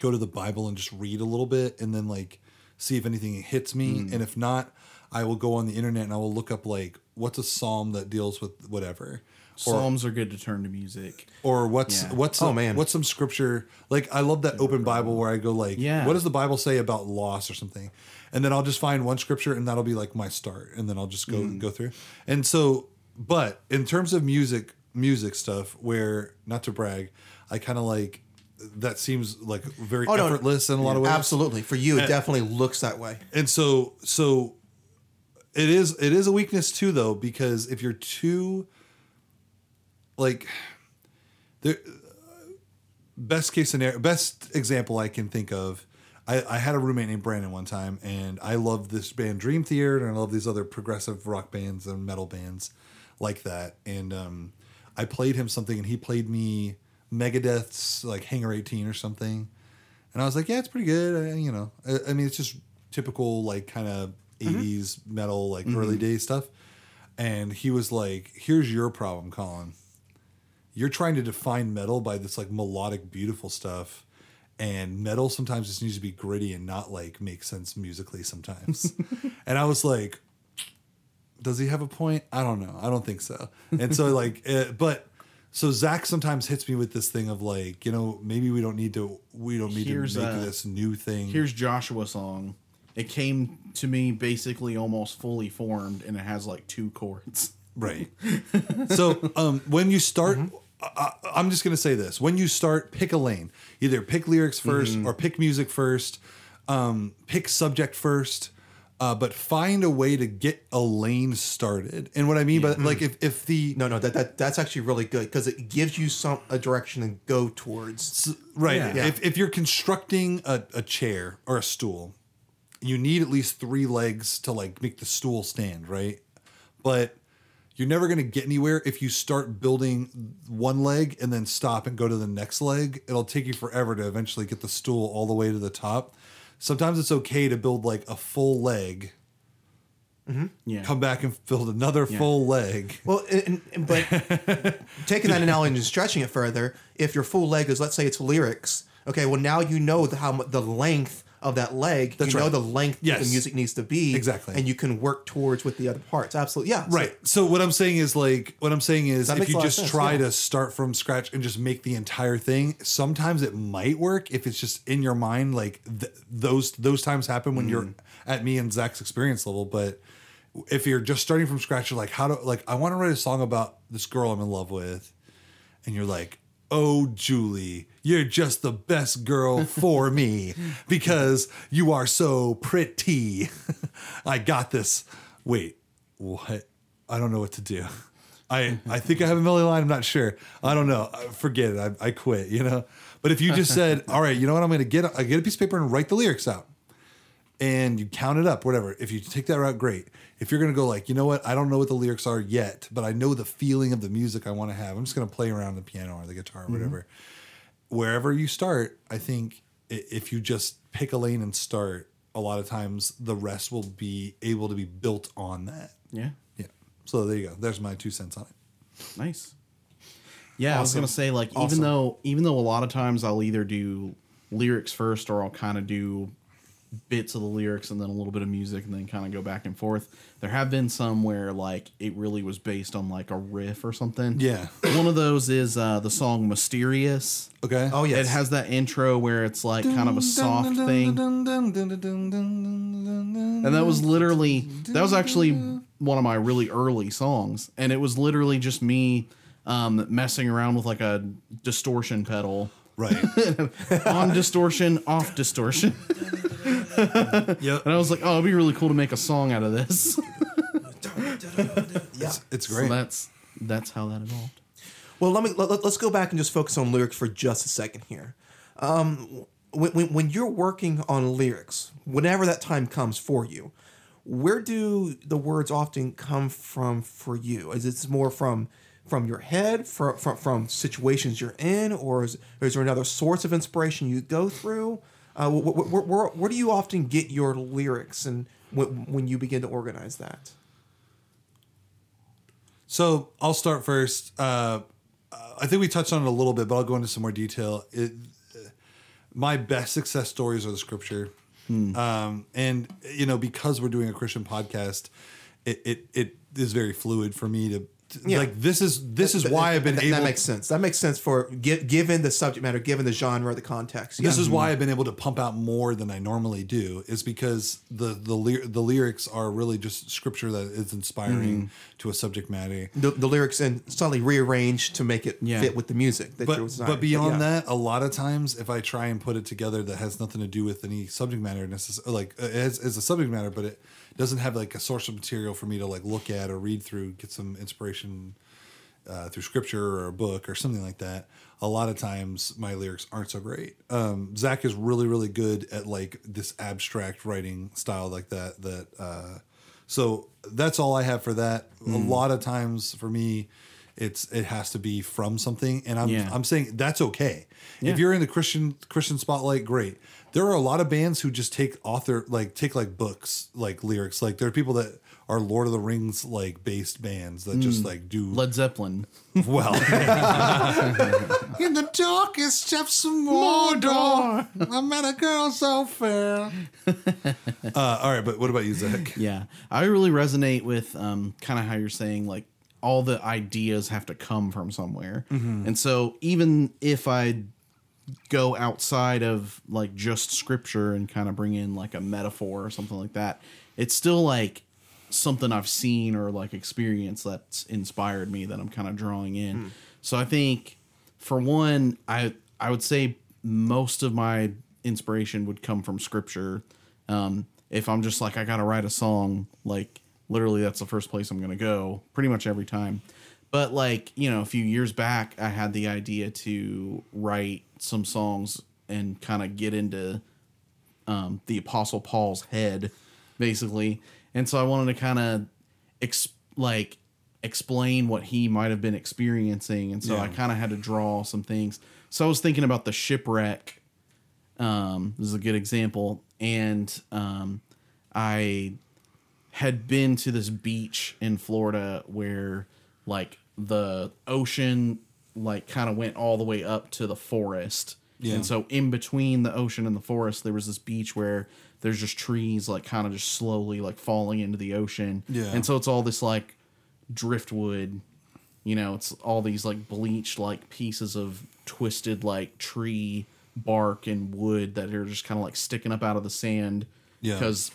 go to the Bible and just read a little bit and then like see if anything hits me. Mm. And if not, I will go on the internet and I will look up like what's a psalm that deals with whatever. Or, Psalms are good to turn to music. or what's Yeah. what's Oh, some, man. what's some scripture like I love that open Bible where I go like Yeah. what does the Bible say about loss or something and then I'll just find one scripture and that'll be like my start and then I'll just go Mm. go through and so but in terms of music music stuff where not to brag I kind of like that seems like very Oh, no. effortless in a lot of ways Absolutely. For you, it definitely looks that way. and so so it is it is a weakness too though because if you're too like there best case scenario best example i can think of I, I had a roommate named brandon one time and i loved this band dream theater and i love these other progressive rock bands and metal bands like that and um, i played him something and he played me megadeth's like hangar 18 or something and I was like, yeah, it's pretty good. I, you know, I, I mean, it's just typical like kind of 80s metal, like mm-hmm. early day stuff. And he was like, here's your problem, Collin. You're trying to define metal by this like melodic, beautiful stuff. And metal sometimes just needs to be gritty and not like make sense musically sometimes. and I was like, does he have a point? I don't know. I don't think so. And so like, uh, but so Zak sometimes hits me with this thing of like, you know, maybe we don't need to, we don't need Here's, to make uh, this new thing. Here's Joshua song. It came to me basically almost fully formed, and it has like two chords. Right. so um, when you start, Mm-hmm. I, I'm just going to say this: when you start, pick a lane. Either pick lyrics 1st Mm-hmm. or pick music first. Um, pick subject first. Uh, but find a way to get a lane started. And what I mean by Mm-hmm. like if if the No, no, that, that that's actually really good because it gives you some a direction to go towards. Right. Yeah. If, if you're constructing a, a chair or a stool, you need at least three legs to like make the stool stand, right? But you're never going to get anywhere if you start building one leg and then stop and go to the next leg. It'll take you forever to eventually get the stool all the way to the top. Sometimes it's okay to build like a full leg, mm-hmm. Yeah. come back and build another full leg. Well, and, and- but taking that analogy and stretching it further, if your full leg is, let's say, it's lyrics. Okay, well now you know the, how the length of that leg, That's you know the length Yes. the music needs to be Exactly. and you can work towards with the other parts. Absolutely, yeah. So- Right. So what I'm saying is like what I'm saying is if you just sense, try yeah. to start from scratch and just make the entire thing, sometimes it might work if it's just in your mind. Like th- those those times happen when Mm. you're at me and Zak's experience level. But if you're just starting from scratch, you're like, how do like I want to write a song about this girl I'm in love with, and you're like, oh Julie, you're just the best girl for me because you are so pretty. I got this. Wait, what? I don't know what to do. I, I think I have a melody line. I'm not sure. I don't know. Uh, Forget it. I, I quit. You know. But if you just said, "All right, you know what? I'm going to get I get a piece of paper and write the lyrics out," and you count it up, whatever. If you take that route, great. If you're going to go like, you know what? I don't know what the lyrics are yet, but I know the feeling of the music I want to have. I'm just going to play around the piano or the guitar or mm-hmm. whatever. Wherever you start, I think if you just pick a lane and start, a lot of times the rest will be able to be built on that. Yeah. Yeah. So there you go. There's my two cents on it. Nice. Yeah, I was gonna say like Awesome. even though even though a lot of times I'll either do lyrics first or I'll kind of do bits of the lyrics and then a little bit of music and then kind of go back and forth. There have been some where like it really was based on like a riff or something. Yeah. One of those is uh, the song "Mysterious." Okay. Oh yeah. It has that intro where it's like kind of a soft thing. And And that was literally that was actually one of my really early songs, and it was literally just me um, messing around with like a distortion pedal right. on distortion, off distortion, Yep. and I was like, oh, it'd be really cool to make a song out of this. yeah. It's so great. that's that's how that evolved. Well, let me let, us go back and just focus on lyrics for just a second here. Um, when, when when you're working on lyrics, whenever that time comes for you, where do the words often come from for you? Is it more from from your head, from from, from situations you're in, or is, or is there another source of inspiration you go through? Uh, wh- wh- where, where, do you often get your lyrics, and when, when you begin to organize that? So I'll start first. Uh, I think we touched on it a little bit, but I'll go into some more detail. It, my best success stories are the scripture, um, and you know because we're doing a Christian podcast, it it, it is very fluid for me to- Yeah. like this is this is why I've been that, able. That makes sense. That makes sense for given the subject matter, given the genre, the context. This is why I've been able to pump out more than I normally do. Is because the the the lyrics are really just scripture that is inspiring to a subject matter. the, the lyrics and slightly rearranged to make it Yeah. fit with the music. That but but beyond yeah. that, a lot of times if I try and put it together that has nothing to do with any subject matter necessarily, like uh, has, is a subject matter, but it doesn't have like a source of material for me to like look at or read through, get some inspiration uh, through scripture or a book or something like that. A lot of times my lyrics aren't so great. Um, Zak is really really good at like this abstract writing style like that. That uh, so that's all I have for that. A lot of times for me, it's it has to be from something, and I'm Yeah. I'm saying that's okay. Yeah. If you're in the Christian Christian spotlight, great. There are a lot of bands who just take author like take like books like lyrics. Like there are people that are Lord of the Rings like based bands that just like do Led Zeppelin. well. In the darkest depths of Mordor, I met a girl so fair. Uh, all right, but what about you, Zak? Yeah, I really resonate with um, kind of how you're saying like all the ideas have to come from somewhere, and so even if I go outside of like just scripture and kind of bring in like a metaphor or something like that, it's still like something I've seen or like experienced that's inspired me that I'm kind of drawing in. So I think for one, I I would say most of my inspiration would come from scripture. Um, if I'm just like I gotta write a song, like literally that's the first place I'm gonna go pretty much every time. But like you know, a few years back, I had the idea to write some songs and kind of get into um, the Apostle Paul's head, basically. And so I wanted to kind of ex- like explain what he might have been experiencing, and so I kind of had to draw some things. So I was thinking about the shipwreck. Um, this is a good example, and um, I had been to this beach in Florida where like the ocean like kind of went all the way up to the forest Yeah. And so in between the ocean and the forest, there was this beach where there's just trees like kind of just slowly like falling into the ocean. Yeah. And so it's all this like driftwood, you know, it's all these like bleached like pieces of twisted like tree bark and wood that are just kind of like sticking up out of the sand Yeah. because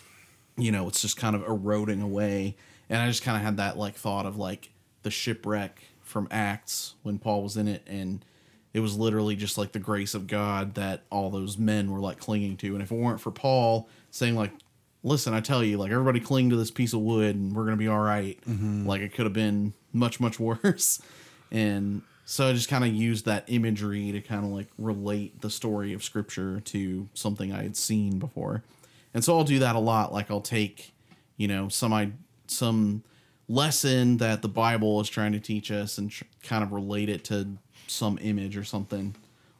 you know it's just kind of eroding away and i just kind of had that like thought of like the shipwreck from acts when paul was in it and it was literally just like the grace of god that all those men were like clinging to. And if it weren't for paul saying like listen i tell you like everybody cling to this piece of wood and we're gonna be all right." Mm-hmm. like it could have been much much worse. And so i just kind of used that imagery to kind of like relate the story of scripture to something i had seen before. And so i'll do that a lot. Like i'll take you know some i some lesson that the bible is trying to teach us and tr- kind of relate it to some image or something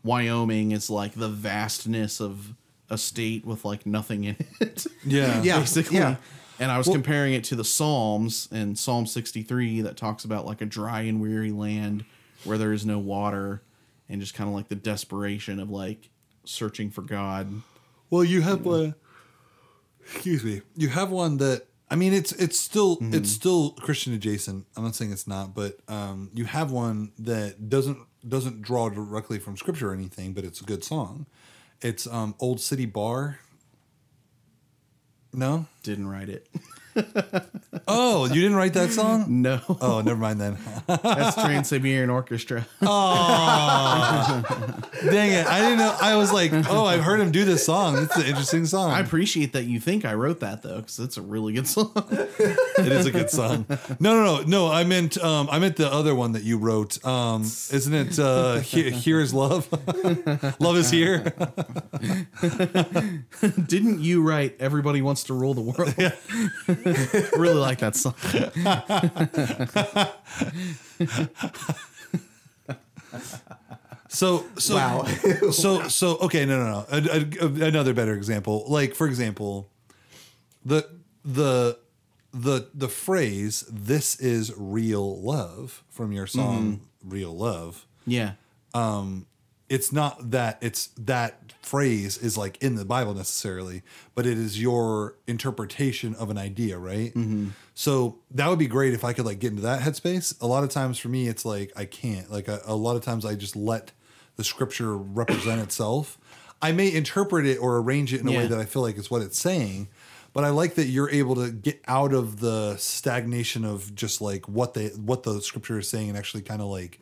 wyoming is like the vastness of a state with like nothing in it Yeah. Yeah. basically. yeah. And I was comparing it to the Psalms and Psalm 63 that talks about like a dry and weary land where there is no water and just kind of like the desperation of like searching for God. Well, you have one. Excuse me. You have one that I mean, it's it's still it's still Christian adjacent. I'm not saying it's not, but um, you have one that doesn't doesn't draw directly from scripture or anything, but it's a good song. It's um, "Old City Bar." No. Didn't write it. Oh, you didn't write that song? No. Oh, never mind then. That's Trans Siberian Orchestra. Oh, dang it! I didn't know. I was like, oh, I've heard him do this song. It's an interesting song. I appreciate that you think I wrote that though, because it's a really good song. It is a good song. No, no, no, no. I meant, um, I meant the other one that you wrote. Um, isn't it? Uh, here, here is love. love is here. Didn't you write Everybody Wants to Rule the World? really like that song. So, so, Wow. so, so. Okay, no, no, no. A- a- another better example. Like, for example, the the the the phrase "This is real love" from your song mm-hmm. "Real Love." Yeah. Um, it's not that it's that phrase is like in the Bible necessarily, but it is your interpretation of an idea, right? Mm-hmm. So that would be great if I could like get into that headspace. A lot of times for me, it's like I can't. Like a, a lot of times, I just let the scripture represent itself. I may interpret it or arrange it in a way that I feel like is what it's saying. But I like that you're able to get out of the stagnation of just like what they what the scripture is saying and actually kind of like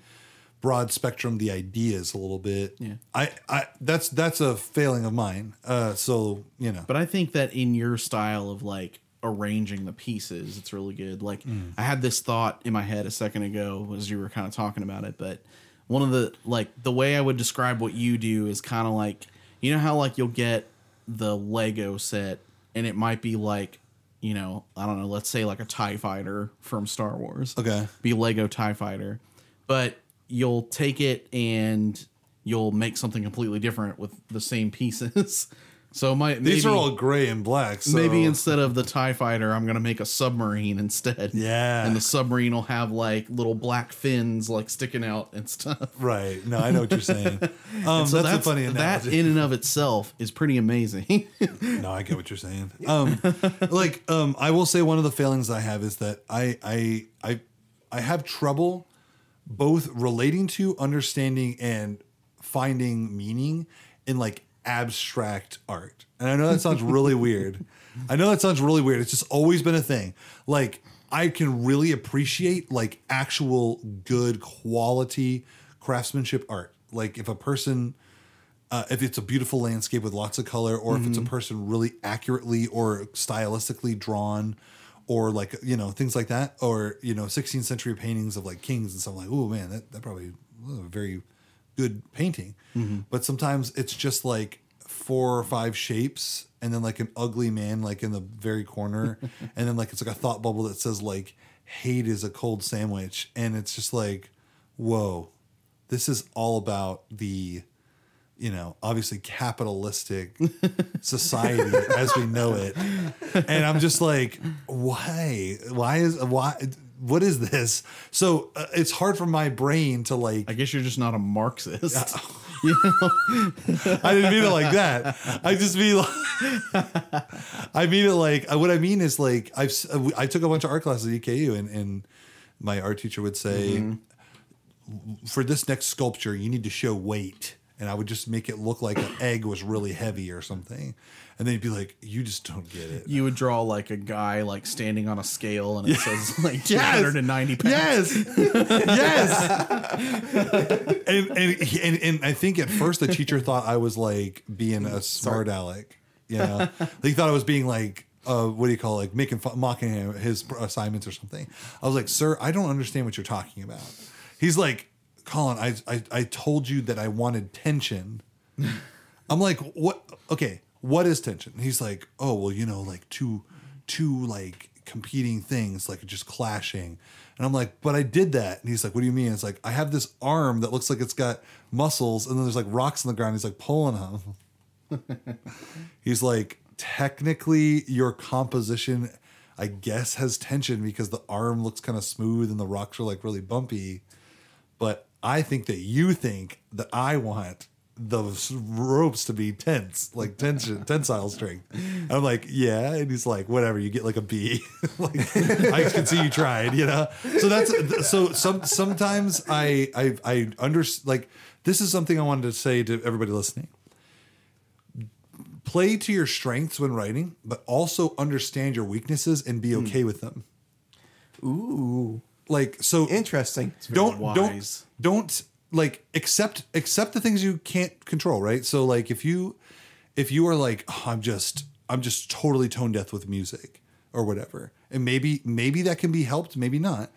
broad spectrum the ideas a little bit. Yeah. I, I that's that's a failing of mine. Uh so, you know. But I think that in your style of like arranging the pieces, it's really good. Like I had this thought in my head a second ago as you were kind of talking about it, but one of the like the way I would describe what you do is kind of like you know how like you'll get the Lego set and it might be like you know, I don't know, let's say like a TIE fighter from Star Wars. Okay. Be Lego TIE fighter. But you'll take it and you'll make something completely different with the same pieces. so my These maybe- are all gray and black. So Maybe instead of the TIE fighter, I'm going to make a submarine instead. Yeah. And the submarine will have like little black fins like sticking out and stuff. Right. No, I know what you're saying. Um, So that's, a funny that in and of itself is pretty amazing. no, I get what you're saying. Um, like, um, I will say one of the failings I have is that I, I, I, I have trouble both relating to, understanding, and finding meaning in like abstract art. And I know that sounds really weird. I know that sounds really weird. It's just always been a thing. Like, I can really appreciate like actual good quality craftsmanship art. Like, if a person uh, if it's a beautiful landscape with lots of color, or if it's a person really accurately or stylistically drawn, or like you know things like that, or you know 16th century paintings of like kings and stuff like, oh man, that that probably was a very good painting. Mm-hmm. But sometimes it's just like four or five shapes, and then like an ugly man like in the very corner, and then like it's like a thought bubble that says like hate is a cold sandwich, and it's just like, whoa, this is all about the you know, obviously capitalistic society as we know it. And I'm just like, why? Why is why what is this? So uh, it's hard for my brain to like I guess you're just not a Marxist. you know I didn't mean it like that. I just mean like, I mean it like uh, what I mean is like I've s- uh, I took a bunch of art classes at EKU and and my art teacher would say mm-hmm. for this next sculpture you need to show weight and I would just make it look like an egg was really heavy or something and then he'd be like you just don't get it. You would draw like a guy like standing on a scale and it says like Yes. 290 pounds. Yes, yes. and, and and and I think at first the teacher thought I was like being a smart aleck. You know, they thought I was being like. Uh, what do you call it? like making fun, mocking him his assignments or something? I was like, "Sir, I don't understand what you're talking about." He's like, "Collin, I I, I told you that I wanted tension." I'm like, "What? Okay, what is tension?" He's like, "Oh, well, you know, like two two like competing things like just clashing." And I'm like, "But I did that." And he's like, "What do you mean?" It's like, "I have this arm that looks like it's got muscles and then there's like rocks on the ground." He's like pulling them. he's like, "Technically, your composition I guess has tension because the arm looks kind of smooth and the rocks are like really bumpy." but I think that you think that I want the ropes to be tense, like tension, tensile strength. And I'm like, yeah. And he's like, whatever, you get like a B. like, I can see you tried, you know? So that's, so some, sometimes I, I, I under, like, this is something I wanted to say to everybody listening. Play to your strengths when writing, but also understand your weaknesses and be hmm. okay with them. Ooh, Like, so interesting. don't wise. don't don't like accept accept the things you can't control right so like if you if you are like oh, i'm just i'm just totally tone deaf with music or whatever and maybe maybe that can be helped maybe not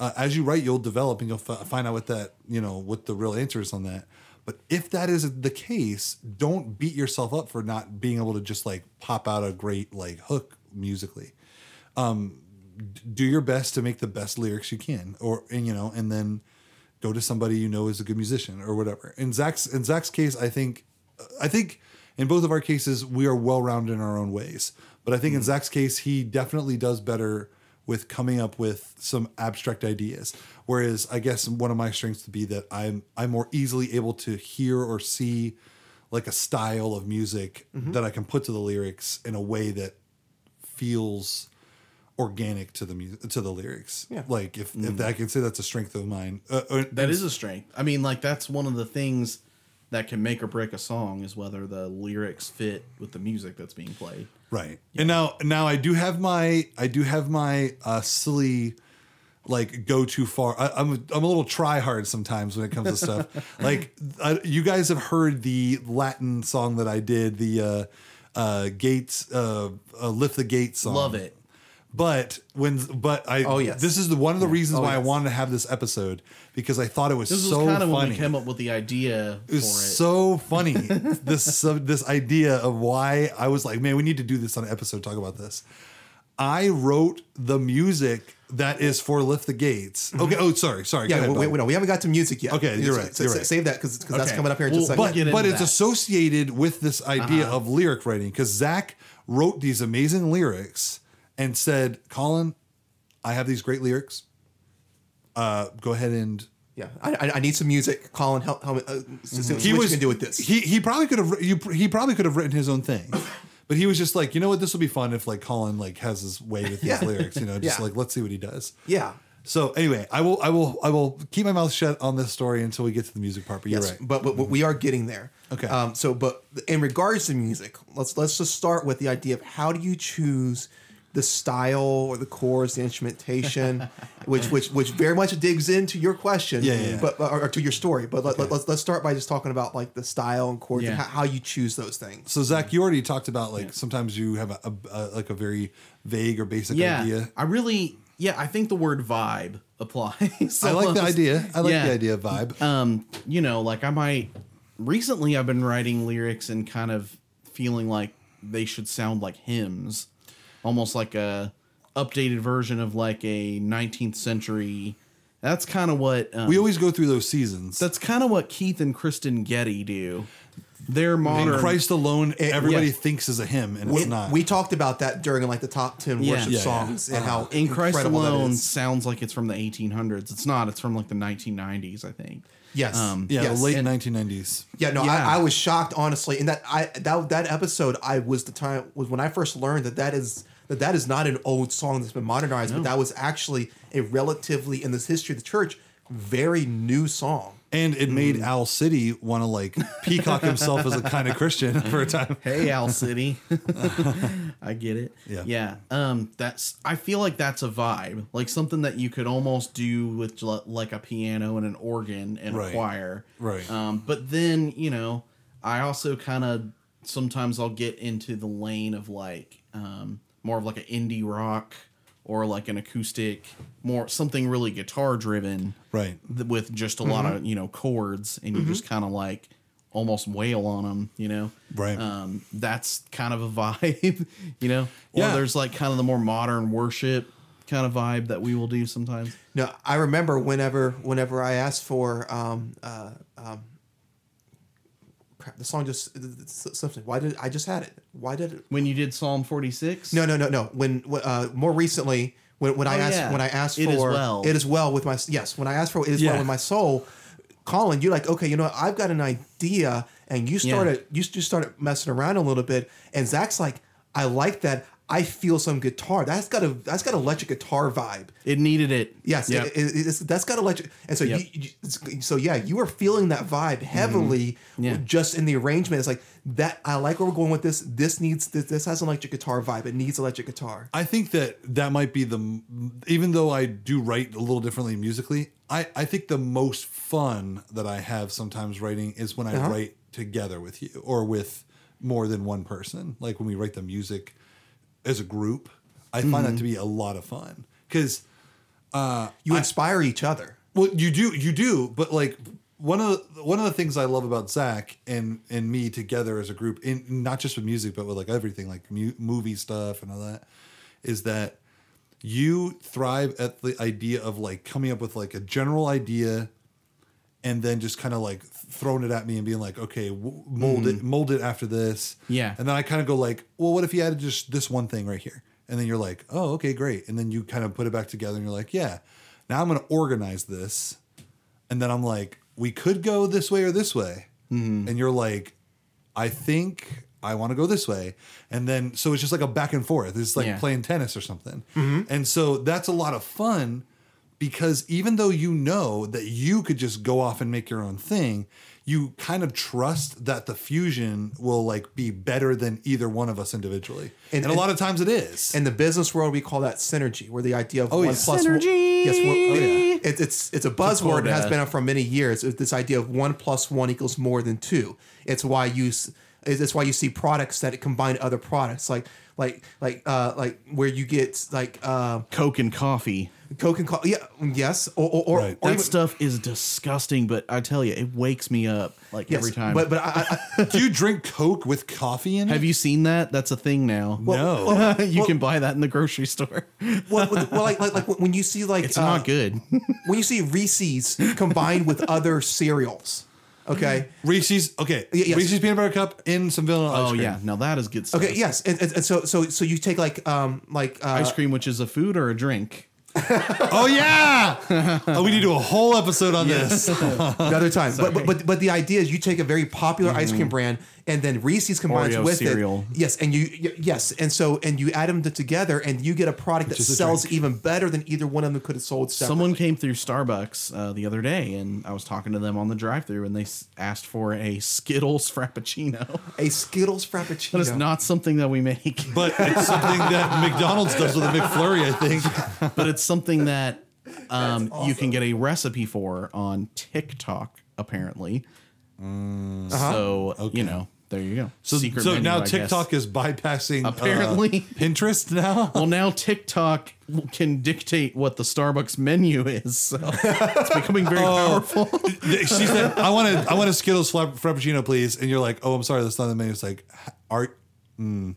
uh, as you write you'll develop and you'll f- find out what that you know what the real answer is on that but if that is the case don't beat yourself up for not being able to just like pop out a great like hook musically do your best to make the best lyrics you can or and you know and then go to somebody you know is a good musician or whatever. In zak's in zak's case i think i think in both of our cases we are well rounded in our own ways. But i think in mm. zak's case he definitely does better with coming up with some abstract ideas. Whereas i guess one of my strengths would be that i'm i'm more easily able to hear or see like a style of music mm-hmm. that i can put to the lyrics in a way that feels organic to the music to the lyrics. Yeah. Like if if I can say that's a strength of mine. Uh, uh, That is a strength. I mean, like that's one of the things that can make or break a song is whether the lyrics fit with the music that's being played. right. And now now I do have my I do have my uh silly like go too far. I, I'm I'm a little try hard sometimes when it comes to stuff. like uh, you guys have heard the Latin song that I did, the uh, uh, Gates uh, uh, lift the gate song. Love it. But when but I Oh, yes. this is the one of the reasons Oh, why I yes. wanted to have this episode because I thought it was This so was kind of when funny. we came up with the idea It for it. was so funny. this uh, this idea of why I was like, man, we need to do this on an episode. Talk about this. I wrote the music that is for "Lift the Gates." Okay. Oh, sorry, sorry. Go Yeah, ahead, we, Bob. we, no, we haven't got to music yet. Okay, you're right, so- you're right. Save that because that's Okay. coming up here in just a Well, second. but get but into it's that. associated with this idea Uh-huh. of lyric writing because Zak wrote these amazing lyrics and said, "Collin, I have these great lyrics. Uh, go ahead and yeah, I, I- I need some music. Collin, help, help me. Uh, see- see what you can do with this. He he probably could have you, he probably could have written his own thing, but he was just like, you know what, this will be fun if like Collin like has his way with his Yeah. lyrics, you know, just Yeah. like let's see what he does. yeah. So anyway, I will I will I will keep my mouth shut on this story until we get to the music part. But Yes, you're right. but, but, but we are getting there. Okay. Um, so, but in regards to music, let's let's just start with the idea of how do you choose the style or the chords, the instrumentation, which which which very much digs into your question, Yeah, yeah, yeah. but or, or to your story. But let, us let's start by just talking about like the style and chords and how, how you choose those things. So Zak, you already talked about like sometimes you have a, a, a like a very vague or basic yeah, idea. I really, yeah, I think the word vibe applies. I like the idea. I like Yeah. the idea of vibe. Um, you know, like I might recently I've been writing lyrics and kind of feeling like they should sound like hymns, almost like a updated version of like a 19th century. That's kind of what um, we always go through those seasons. that's kind of what Keith and Kristen Getty do. They're In modern. Christ alone, everybody yeah. thinks is a hymn, and we, it's not. we talked about that during like the top 10 Yeah. worship Yeah, yeah. songs and how in Christ alone sounds like it's from the 1800s. It's not. It's from like the 1990s, I think. Yes. Um, yeah, yes. the late And- 1990s. Yeah, no, Yeah. I, I was shocked honestly, and that I that that episode I was the time was when I first learned that that is that that is not an old song that's been modernized, but that was actually a relatively in this history of the church very new song. And it made Mm. Owl City want to like peacock himself as a kind of Christian for a time. Hey, Owl City. I get it. Yeah. Yeah. Um, that's. I feel like that's a vibe, like something that you could almost do with like a piano and an organ and Right. a choir. Right. Um, but then you know, I also kind of sometimes I'll get into the lane of like um, more of like an indie rock or like an acoustic, more something really guitar driven Right. th- with just a lot of you know chords and you just kind of like almost wail on them you know Right. um that's kind of a vibe you know Yeah. or there's like kind of the more modern worship kind of vibe that we will do sometimes No, I remember whenever whenever I asked for um uh um crap, the song just it's something. Why did I just had it? Why did it? when you did psalm 46 No, no, no, no. When uh, more recently, when, when I Oh, asked yeah. when I asked It for Is Well. it is well with my yes. When I asked for it is Yeah. well with my soul, Collin, you're like, okay, you know, what? I've got an idea, and you started you just started messing around a little bit, and Zak's like, I like that. I feel some guitar. That's got a that's got electric guitar vibe. it needed it Yes, Yep. it, it, that's got electric. And so Yep. you, you, so yeah, you are feeling that vibe heavily, Mm-hmm. Yeah. just in the arrangement. It's like that. I like where we're going with this. This needs this, this has an electric guitar vibe. It needs electric guitar. I think that that might be the, even though I do write a little differently musically, I, I think the most fun that I have sometimes writing is when I Uh-huh. write together with you or with more than one person. Like when we write the music as a group, I find that mm-hmm. to be a lot of fun because uh, You inspire each other. Well, you do, you do, but like one of the, one of the things I love about Zak and and me together as a group, in not just with music, but with like everything, like mu- movie stuff and all that, is that you thrive at the idea of like coming up with like a general idea, and then just kind of like throwing it at me and being like, okay, w- mold it, mm. mold it after this, Yeah. and then I kind of go like, well, what if you added just this one thing right here? And then you're like, oh, okay, great. And then you kind of put it back together and you're like, yeah, now I'm going to organize this. And then I'm like, we could go this way or this way. Mm-hmm. And you're like, I think I want to go this way. And then, so it's just like a back and forth. It's like Yeah. playing tennis or something. Mm-hmm. And so that's a lot of fun because even though you know that you could just go off and make your own thing, you kind of trust that the fusion will like be better than either one of us individually. And, And- a lot of times it is. In the business world, we call that synergy, where the idea of Oh, one yeah. plus one. Synergy! Yes, well, Oh, yeah. It's it's it's a buzzword. It has that. been for many years. It's this idea of one plus one equals more than two. It's why you. It's why you see products that combine other products, like like like uh like where you get like uh coke and coffee Coke and coffee. Yeah, yes, or or, or, Right. or that even- stuff is disgusting but i tell you it wakes me up like yes, every time But but I, I, Do you drink Coke with coffee in it? have you seen that that's a thing now No. you can buy that in the grocery store well, well, well, like, like like when you see like it's uh, not good when you see Reese's combined with other cereals. Okay. Reese's, okay. Y- yes. Reese's peanut butter cup in some vanilla ice oh cream. yeah now that is good stuff Okay. Yes. And, and, and so so so you take like um like uh, ice cream which is a food or a drink Oh yeah. oh, we need to do a whole episode on this. another time. But, but but but the idea is you take a very popular ice cream mm-hmm. brand and then Reese's combines Oreo with cereal. it. Yes, and you yes, and so and you add them together and you get a product that is a sells drink. even better than either one of them could have sold. Separately. Someone came through Starbucks uh, the other day, and I was talking to them on the drive-through, and they asked for a Skittles Frappuccino. a Skittles Frappuccino. That is not something that we make, But it's something that McDonald's does with a McFlurry, I think. but it's something that um, you can get a recipe for on TikTok, apparently. So you know, there you go. So, Secret so menu, now I guess. TikTok is bypassing uh, Apparently. Pinterest now. Well, now TikTok can dictate what the Starbucks menu is, so it's becoming very Oh. powerful. she said, "I want to, I want a Skittles Frapp- Frappuccino, please." And you're like, "Oh, I'm sorry, that's not the menu." It's like, "Are, mm,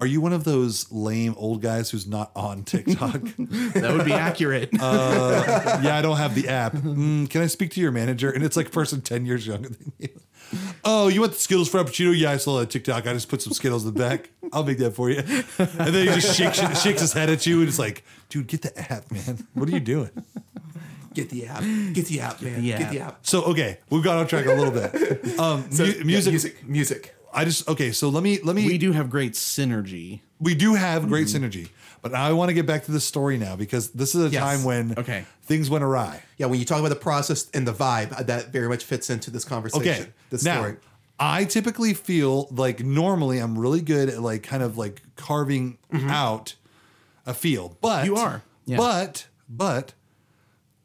are you one of those lame old guys who's not on TikTok?" that would be accurate. yeah, I don't have the app. Mm, can I speak to your manager? And it's like a person ten years younger than you. Oh, you want the Skittles Frappuccino? Yeah, I saw that TikTok. I just put some Skittles in the back. I'll make that for you. And then he just shakes shakes his head at you and it's like, dude, get the app, man. What are you doing? Get the app. Get the app, man. the Get the app. app. So okay, we've got off track a little bit. Um, So, mu- yeah, music, music, music. I just okay. So let me let me. We do have great synergy. we do have great synergy, but I want to get back to the story now because this is a Yes. time when Okay. things went awry. Yeah, when you talk about the process and the vibe, uh, that very much fits into this conversation. Okay, This now story. I typically feel like normally I'm really good at like kind of like carving out a feel, but You are, yeah. but but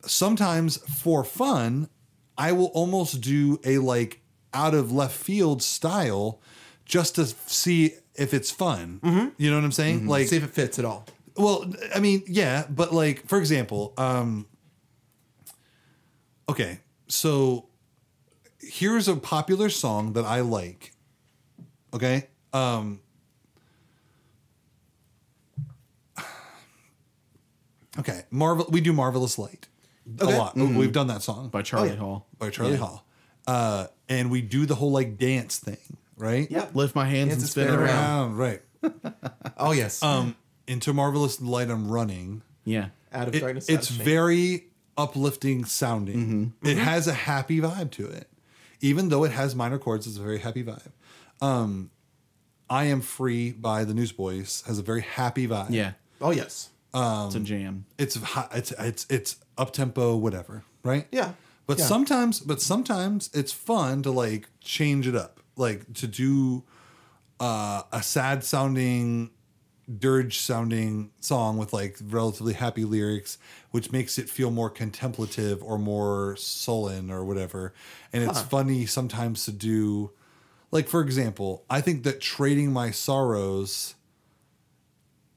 sometimes for fun, I will almost do a like out of left field style just to see if it's fun. You know what I'm saying? Like See if it fits at all. well, I mean, yeah, but like for example, um okay, so here's a popular song that I like. Okay? Um Okay, Marvel we do Marvelous Light. Okay. A lot. We've done that song by Charlie yeah. Hall. by Charlie Hall. Uh and we do the whole like dance thing, right? Yeah. Lift my hands Hands and and spin spin around. around. right. Oh yes. Um into Marvelous Light I'm running. Yeah. Out of It- darkness. out it's of shame. very uplifting sounding. It has a happy vibe to it, even though it has minor chords. It's a very happy vibe. Um, I am free by the Newsboys has a very happy vibe. Yeah. Oh yes. it's a jam. it's hi- it's it's it's up tempo, whatever, right? Yeah. But Yeah. sometimes, but sometimes it's fun to like change it up, like to do uh, a sad sounding, dirge sounding song with like relatively happy lyrics, which makes it feel more contemplative or more sullen or whatever. And it's funny sometimes to do, like for example, I think that trading my sorrows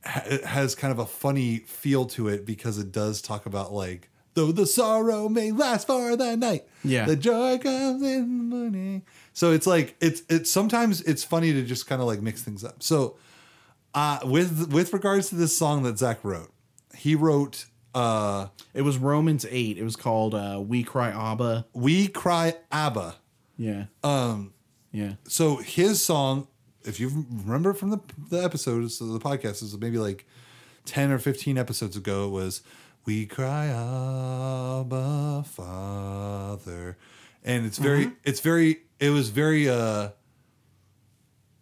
ha- has kind of a funny feel to it because it does talk about like though the sorrow may last for the night Yeah. the joy comes in the morning so it's like it's it's sometimes it's funny to just kind of like mix things up so uh with with regards to this song that zak wrote he wrote uh It was Romans 8. It was called uh, We Cry Abba. we cry abba Yeah. Um yeah. so his song, if you remember from the the episodes of the podcast, is maybe like ten or fifteen episodes ago, it was "We Cry Abba Father," and it's very, mm-hmm. it's very, it was very, uh,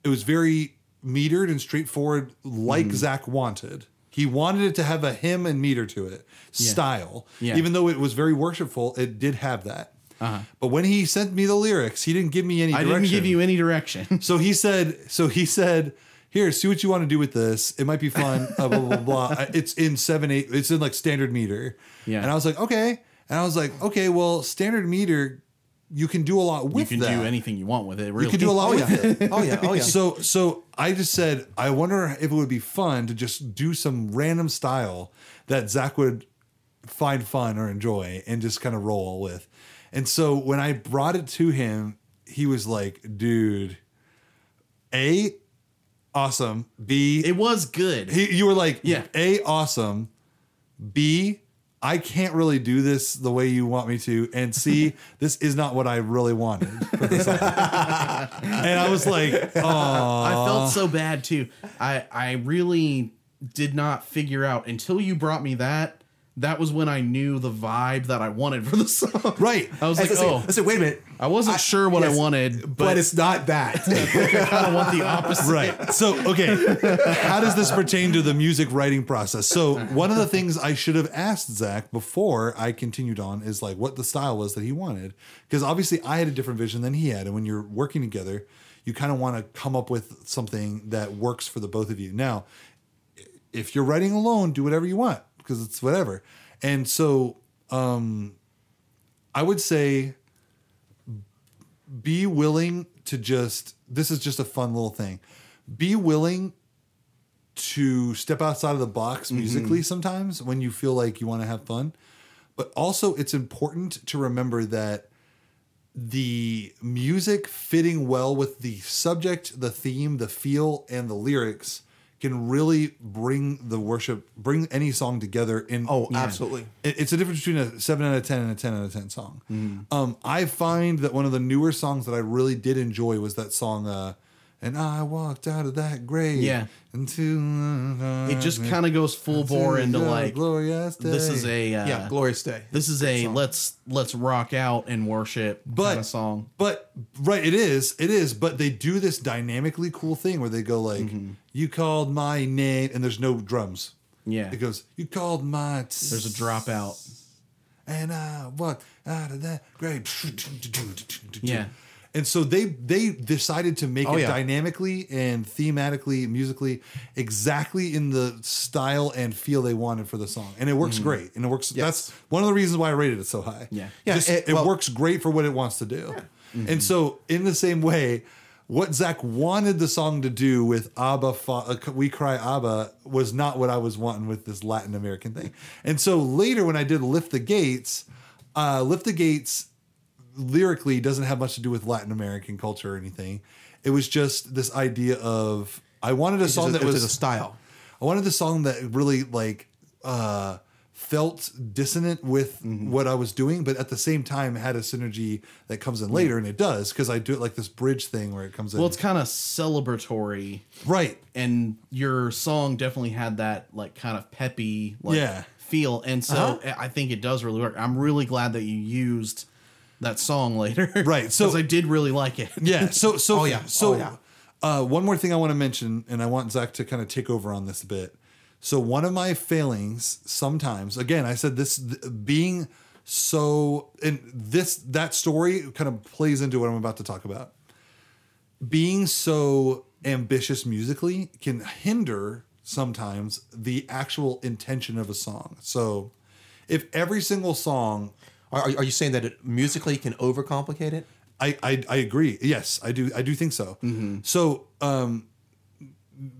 it was very metered and straightforward, like mm-hmm. Zak wanted. He wanted it to have a hymn and meter to it, style. Yeah. Even though it was very worshipful, it did have that. Uh-huh. But when he sent me the lyrics, he didn't give me any I didn't give you any direction. So he said, so he said, here, see what you want to do with this. It might be fun. Uh, blah, blah, blah, blah. It's in seven, eight, it's in like standard meter. Yeah. And I was like, okay. And I was like, okay, well, standard meter, you can do a lot with it. you can that. do anything you want with it. Really. You can do a lot Oh with it. Oh yeah. Oh yeah. So so I just said I wonder if it would be fun to just do some random style that Zak would find fun or enjoy and just kind of roll with. And so when I brought it to him, he was like, "Dude, a awesome. B It was good. he, you were like, Yeah. A awesome. B I can't really do this the way you want me to. And C, this is not what I really wanted. And I was like, oh, I felt so bad too. I I really did not figure out until you brought me that. That was when I knew the vibe that I wanted for the song. right. I was I like, said, oh, I said, wait a minute. I wasn't sure what I wanted, But, but, it's not that. I kind of want the opposite. Right. So, okay. How does this pertain to the music writing process? So, one of the things I should have asked Zak before I continued on is like what the style was that he wanted. Because obviously I had a different vision than he had. And when you're working together, you kind of want to come up with something that works for the both of you. Now, if you're writing alone, do whatever you want because it's whatever. And so, um, I would say be willing to just this is just a fun little thing. Be willing to step outside of the box musically sometimes when you feel like you want to have fun. But also it's important to remember that the music fitting well with the subject the theme the feel and the lyrics can really bring the worship, bring any song together in Oh, absolutely. it- it's a difference between a seven out of ten and a ten out of ten song. Mm-hmm. Um, I find that one of the newer songs that I really did enjoy was that song, uh, "And I walked out of that grave." Yeah. into It just kind of goes full bore into like glorious. this is a uh, yeah, glorious day. this is a let's let's rock out and worship but kind of song. But right, it is, it is. But they do this dynamically cool thing where they go like, "You called my name," and there's no drums. Yeah, It goes, "You called my." there's a dropout. and I walked out of that grave. Yeah. And so they they decided to make Oh, it yeah. dynamically and thematically, musically, exactly in the style and feel they wanted for the song, and it works great. And it works. That's one of the reasons why I rated it so high. Yeah. Yeah, Just- it- it, well- works great for what it wants to do. And so, in the same way, what Zak wanted the song to do with Abba, uh, We Cry Abba, was not what I was wanting with this Latin American thing. And so later, when I did Lift the Gates, uh, Lift the Gates lyrically doesn't have much to do with Latin American culture or anything. It was just this idea of I wanted a It's song a- that was a style. I wanted a song that really like uh felt dissonant with Mm-hmm. what I was doing, but at the same time had a synergy that comes in later, and it does because I do it like this bridge thing where it comes in. Well, it's kind of celebratory, right, and your song definitely had that like kind of peppy like Yeah. feel, and so Uh-huh. I think it does really work. I'm really glad that you used that song later, Right, so- I did really like it. yeah. So so Oh, yeah. So Oh, yeah. uh, one more thing I want to mention, and I want Zak to kind of take over on this a bit. So one of my failings sometimes, again, I said this th- being so, and this that story kind of plays into what I'm about to talk about. Being so ambitious musically can hinder sometimes the actual intention of a song. So if every single song Are, are you saying that it musically can overcomplicate it? I, I I agree. Yes, I do. I do think so. So, um,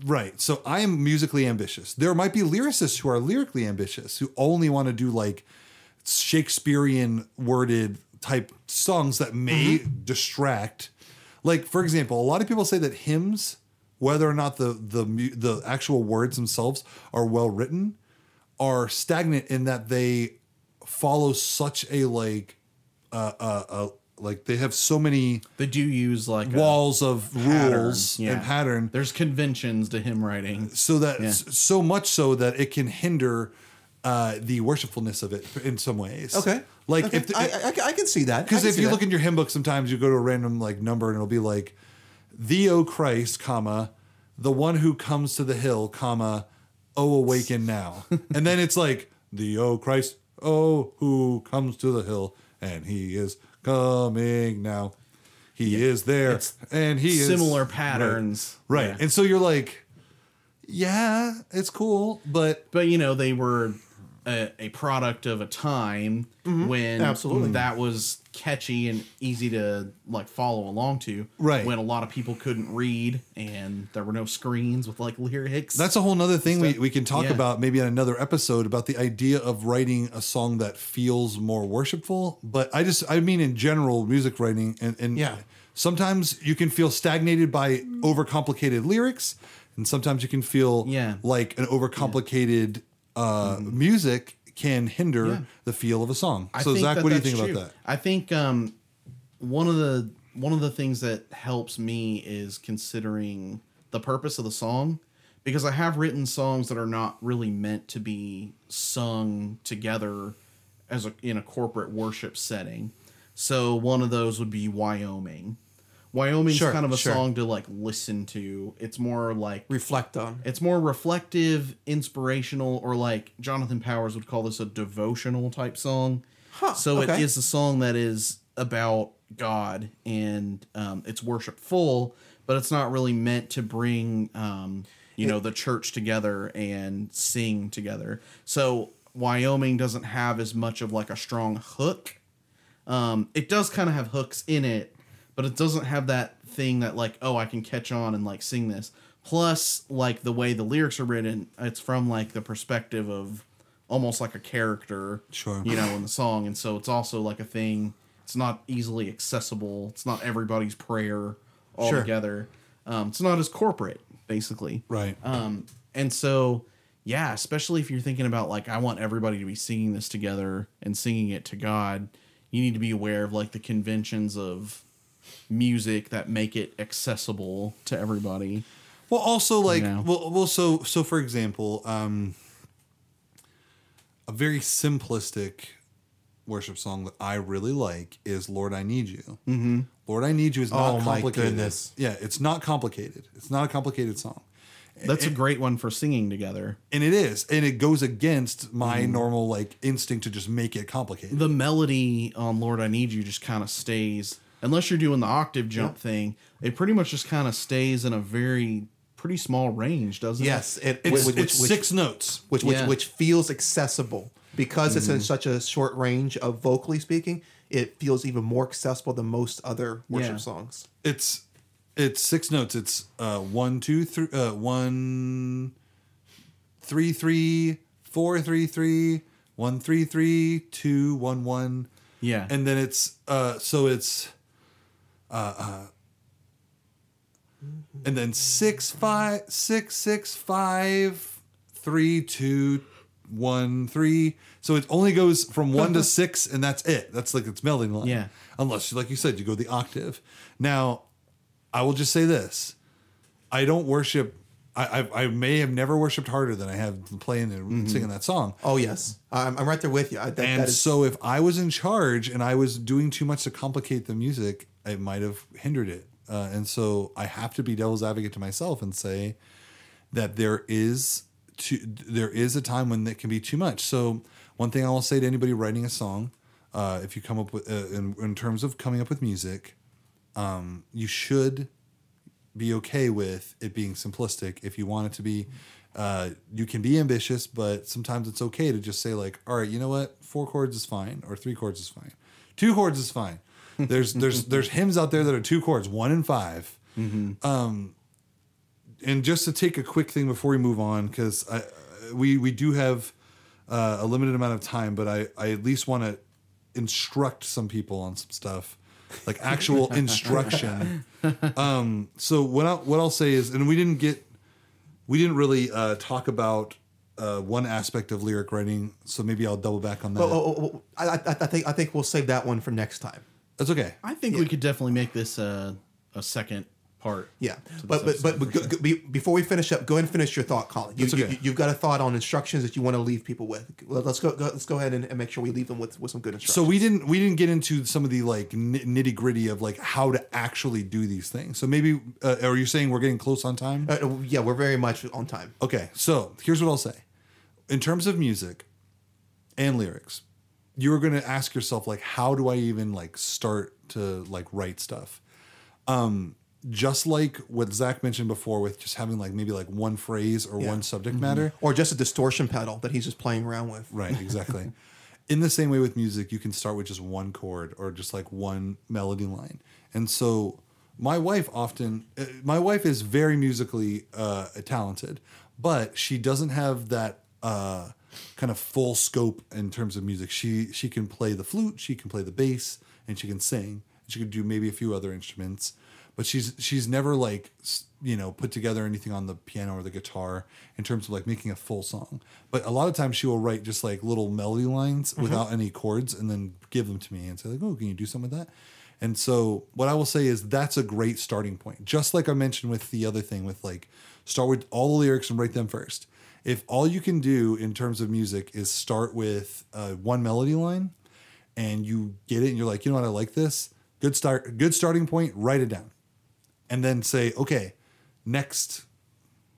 right. So I am musically ambitious. There might be lyricists who are lyrically ambitious who only want to do like Shakespearean worded type songs that may distract. Like for example, a lot of people say that hymns, whether or not the the the actual words themselves are well written, are stagnant in that they follow such a like uh uh, uh like they have so many They do use like walls of pattern, rules yeah. and pattern There's conventions to hymn writing. so that Yeah. so much so that it can hinder uh the worshipfulness of it in some ways Okay. like Okay. if the, I, I, I can see that. because if you that. look in your hymn book sometimes you go to a random like number and it'll be like the o christ comma the one who comes to the hill comma oh awaken now and then it's like the o christ oh who comes to the hill and he is coming now he is there It's and he is Similar Right. patterns, right, Yeah. and so you're like yeah it's cool but but you know they were a, a product of a time Mm-hmm. when Absolutely. that was catchy and easy to like follow along to Right. when a lot of people couldn't read and there were no screens with like lyrics That's a whole nother thing we, we can talk Yeah. about maybe on another episode about the idea of writing a song that feels more worshipful. But I just, I mean, in general, music writing and, and Yeah. sometimes you can feel stagnated by overcomplicated lyrics, and sometimes you can feel Yeah. like an overcomplicated uh, music can hinder Yeah. the feel of a song. I so, Zak, that what do you think true. about that? I think um, one of the one of the things that helps me is considering the purpose of the song because I have written songs that are not really meant to be sung together as a in a corporate worship setting. So one of those would be Wyoming. Wyoming's Sure, kind of a sure. song to like listen to. It's more like reflect on. it's more reflective, inspirational, or like Jonathan Powers would call this a devotional type song. Huh, so it okay. is a song that is about God and um, it's worshipful, but it's not really meant to bring um, you know the church together and sing together. So Wyoming doesn't have as much of like a strong hook. Um, it does kind of have hooks in it, but it doesn't have that thing that like oh I can catch on and like sing this. Plus, like the way the lyrics are written, it's from like the perspective of almost like a character, Sure. you know, in the song, and so it's also like a thing. It's not easily accessible. It's not everybody's prayer all Sure. together. Um, it's not as corporate. basically. Right. Um, and so, yeah, especially if you're thinking about like, I want everybody to be singing this together and singing it to God, you need to be aware of like the conventions of music that make it accessible to everybody. Well, also like, know. well, well, so so for example, um, a very simplistic worship song that I really like is "Lord, I Need You." Mm-hmm. "Lord, I Need You" is not Oh, my complicated. goodness. Yeah, it's not complicated. It's not a complicated song, That's a great one for singing together. and it is, and it goes against my Mm-hmm. normal like instinct to just make it complicated. The melody on Lord I Need You just kind of stays, unless you're doing the octave jump thing, it pretty much just kind of stays in a very pretty small range, doesn't it? Yes, it, it's which, it's which, six notes. which which, Yeah. which feels accessible because it's in such a short range of vocally speaking. It feels even more accessible than most other worship Yeah. songs. It's it's six notes. It's uh one two three uh one three three four three three one three three two one one. Yeah. And then it's uh so it's uh uh and then six five six six five three two one three. So it only goes from one to six, and that's it. That's like its melody line. Yeah. Unless, like you said, you go the octave. Now, I will just say this: I don't worship. I I, I may have never worshipped harder than I have playing and singing that song. Oh yes, I'm, I'm right there with you. I, that, And that is, so, if I was in charge and I was doing too much to complicate the music, it might have hindered it. Uh, and so, I have to be devil's advocate to myself and say that there is too, there is a time when it can be too much. So, one thing I will say to anybody writing a song, uh, if you come up with uh, in, in terms of coming up with music, um, you should be okay with it being simplistic. If you want it to be, uh, you can be ambitious, but sometimes it's okay to just say like, all right, you know what, four chords is fine, or three chords is fine, two chords is fine. There's there's there's hymns out there that are two chords, one and 5 Um, and just to take a quick thing before we move on, because I we we do have uh, a limited amount of time, but I I at least want to instruct some people on some stuff, like actual instruction. Um, so what I, what I'll say is, and we didn't get, we didn't really uh, talk about uh, one aspect of lyric writing, so maybe I'll double back on that. Oh, oh, oh, oh, I, I, I think I think we'll save that one for next time. That's okay. I think we could definitely make this a, a second part. Yeah, but but but, but sure. go- be, before we finish up, go ahead and finish your thought, Collin. You, That's okay. you, have got a thought on instructions that you want to leave people with. Let's go, go let's go ahead and, and make sure we leave them with, with some good instructions. So we didn't we didn't get into some of the like nitty gritty of like how to actually do these things. So maybe uh, are you saying we're getting close on time? uh, yeah, we're very much on time. Okay, so here's what I'll say. In terms of music and lyrics, you're going to ask yourself like how do I even like start to like write stuff? Um just like what Zak mentioned before with just having like maybe like one phrase or Yeah. one subject matter. Or just a distortion pedal that he's just playing around with. Right, exactly. In the same way with music, you can start with just one chord or just like one melody line. And so my wife often uh, my wife is very musically uh talented, but she doesn't have that uh kind of full scope in terms of music. She she can play the flute, she can play the bass, and she can sing. She could do maybe a few other instruments, but she's she's never like you know put together anything on the piano or the guitar in terms of like making a full song. But a lot of times she will write just like little melody lines mm-hmm. without any chords and then give them to me and say like, "Oh, can you do something with that?" And so what I will say is that's a great starting point. Just like I mentioned with the other thing with like start with all the lyrics and write them first. If all you can do in terms of music is start with uh, one melody line and you get it and you're like, you know what, I like this. Good start, good starting point. Write it down, and then say, okay, next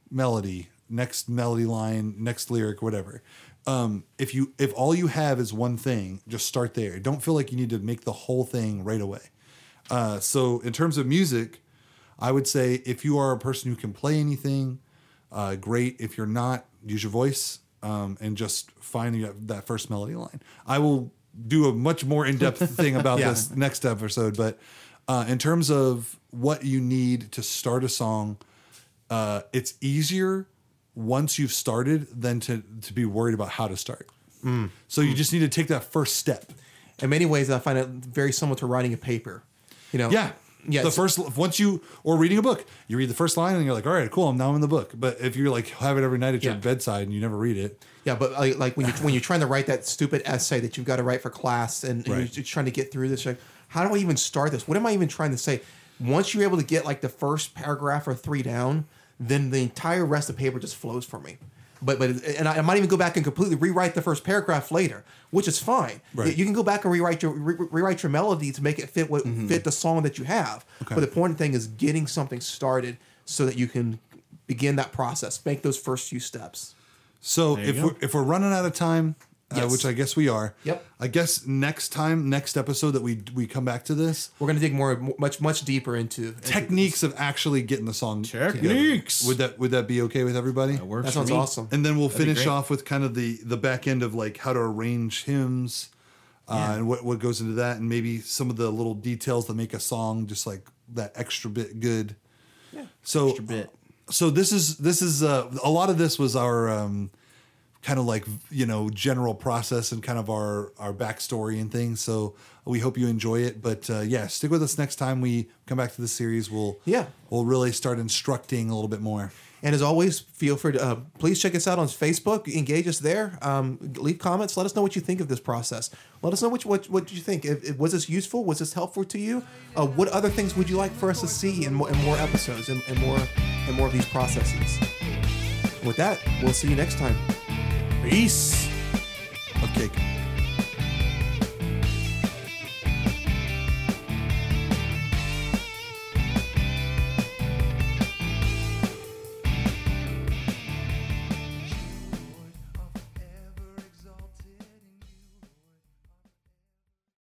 melody, next melody line, next lyric, whatever. Um, if you if all you have is one thing, just start there. Don't feel like you need to make the whole thing right away. Uh, so in terms of music, I would say if you are a person who can play anything, uh, great. If you're not, use your voice um, and just find your- that first melody line. I will do a much more in depth thing about Yeah. this next episode, but uh, in terms of what you need to start a song, uh, it's easier once you've started than to to be worried about how to start. So you just need to take that first step. In many ways, I find it very similar to writing a paper. You know, Yeah. Yeah, the first once you or reading a book, you read the first line and you're like, all right, cool, I'm now in the book. But if you're like have it every night at your bedside and you never read it, Yeah, but like, like when you when you're trying to write that stupid essay that you've got to write for class, and, and Right. you're just trying to get through this, like, how do I even start this? What am I even trying to say? Once you're able to get like the first paragraph or three down, then the entire rest of the paper just flows for me. But but and I, I might even go back and completely rewrite the first paragraph later, which is fine. Right. You can go back and rewrite your re- rewrite your melody to make it fit what mm-hmm. fit the song that you have. Okay. But the important thing is getting something started so that you can begin that process, make those first few steps. So if go. we're if we're running out of time, uh, which I guess we are, Yep. I guess next time, next episode that we we come back to this We're gonna dig more, much, much deeper into into techniques of actually getting the song. together. Techniques. Would that would that be okay with everybody? That works That for sounds me. awesome. And then we'll be finish off with kind of the the back end of like how to arrange hymns, uh, and what what goes into that, and maybe some of the little details that make a song just like that extra bit good. Yeah. So Extra bit. so this is this is uh, a lot of this was our um, kind of like you know general process and kind of our our backstory and things. So we hope you enjoy it. But uh, yeah, stick with us next time we come back to the series. We'll Yeah. we'll really start instructing a little bit more. And as always, feel free to uh, please check us out on Facebook. Engage us there. Um, leave comments. Let us know what you think of this process. Let us know what what, what you think. If, if- was this useful? Was this helpful to you? Uh, what other things would you like for us to see in, more in more episodes and, and more and more of these processes? With that, we'll see you next time. Peace. Okay.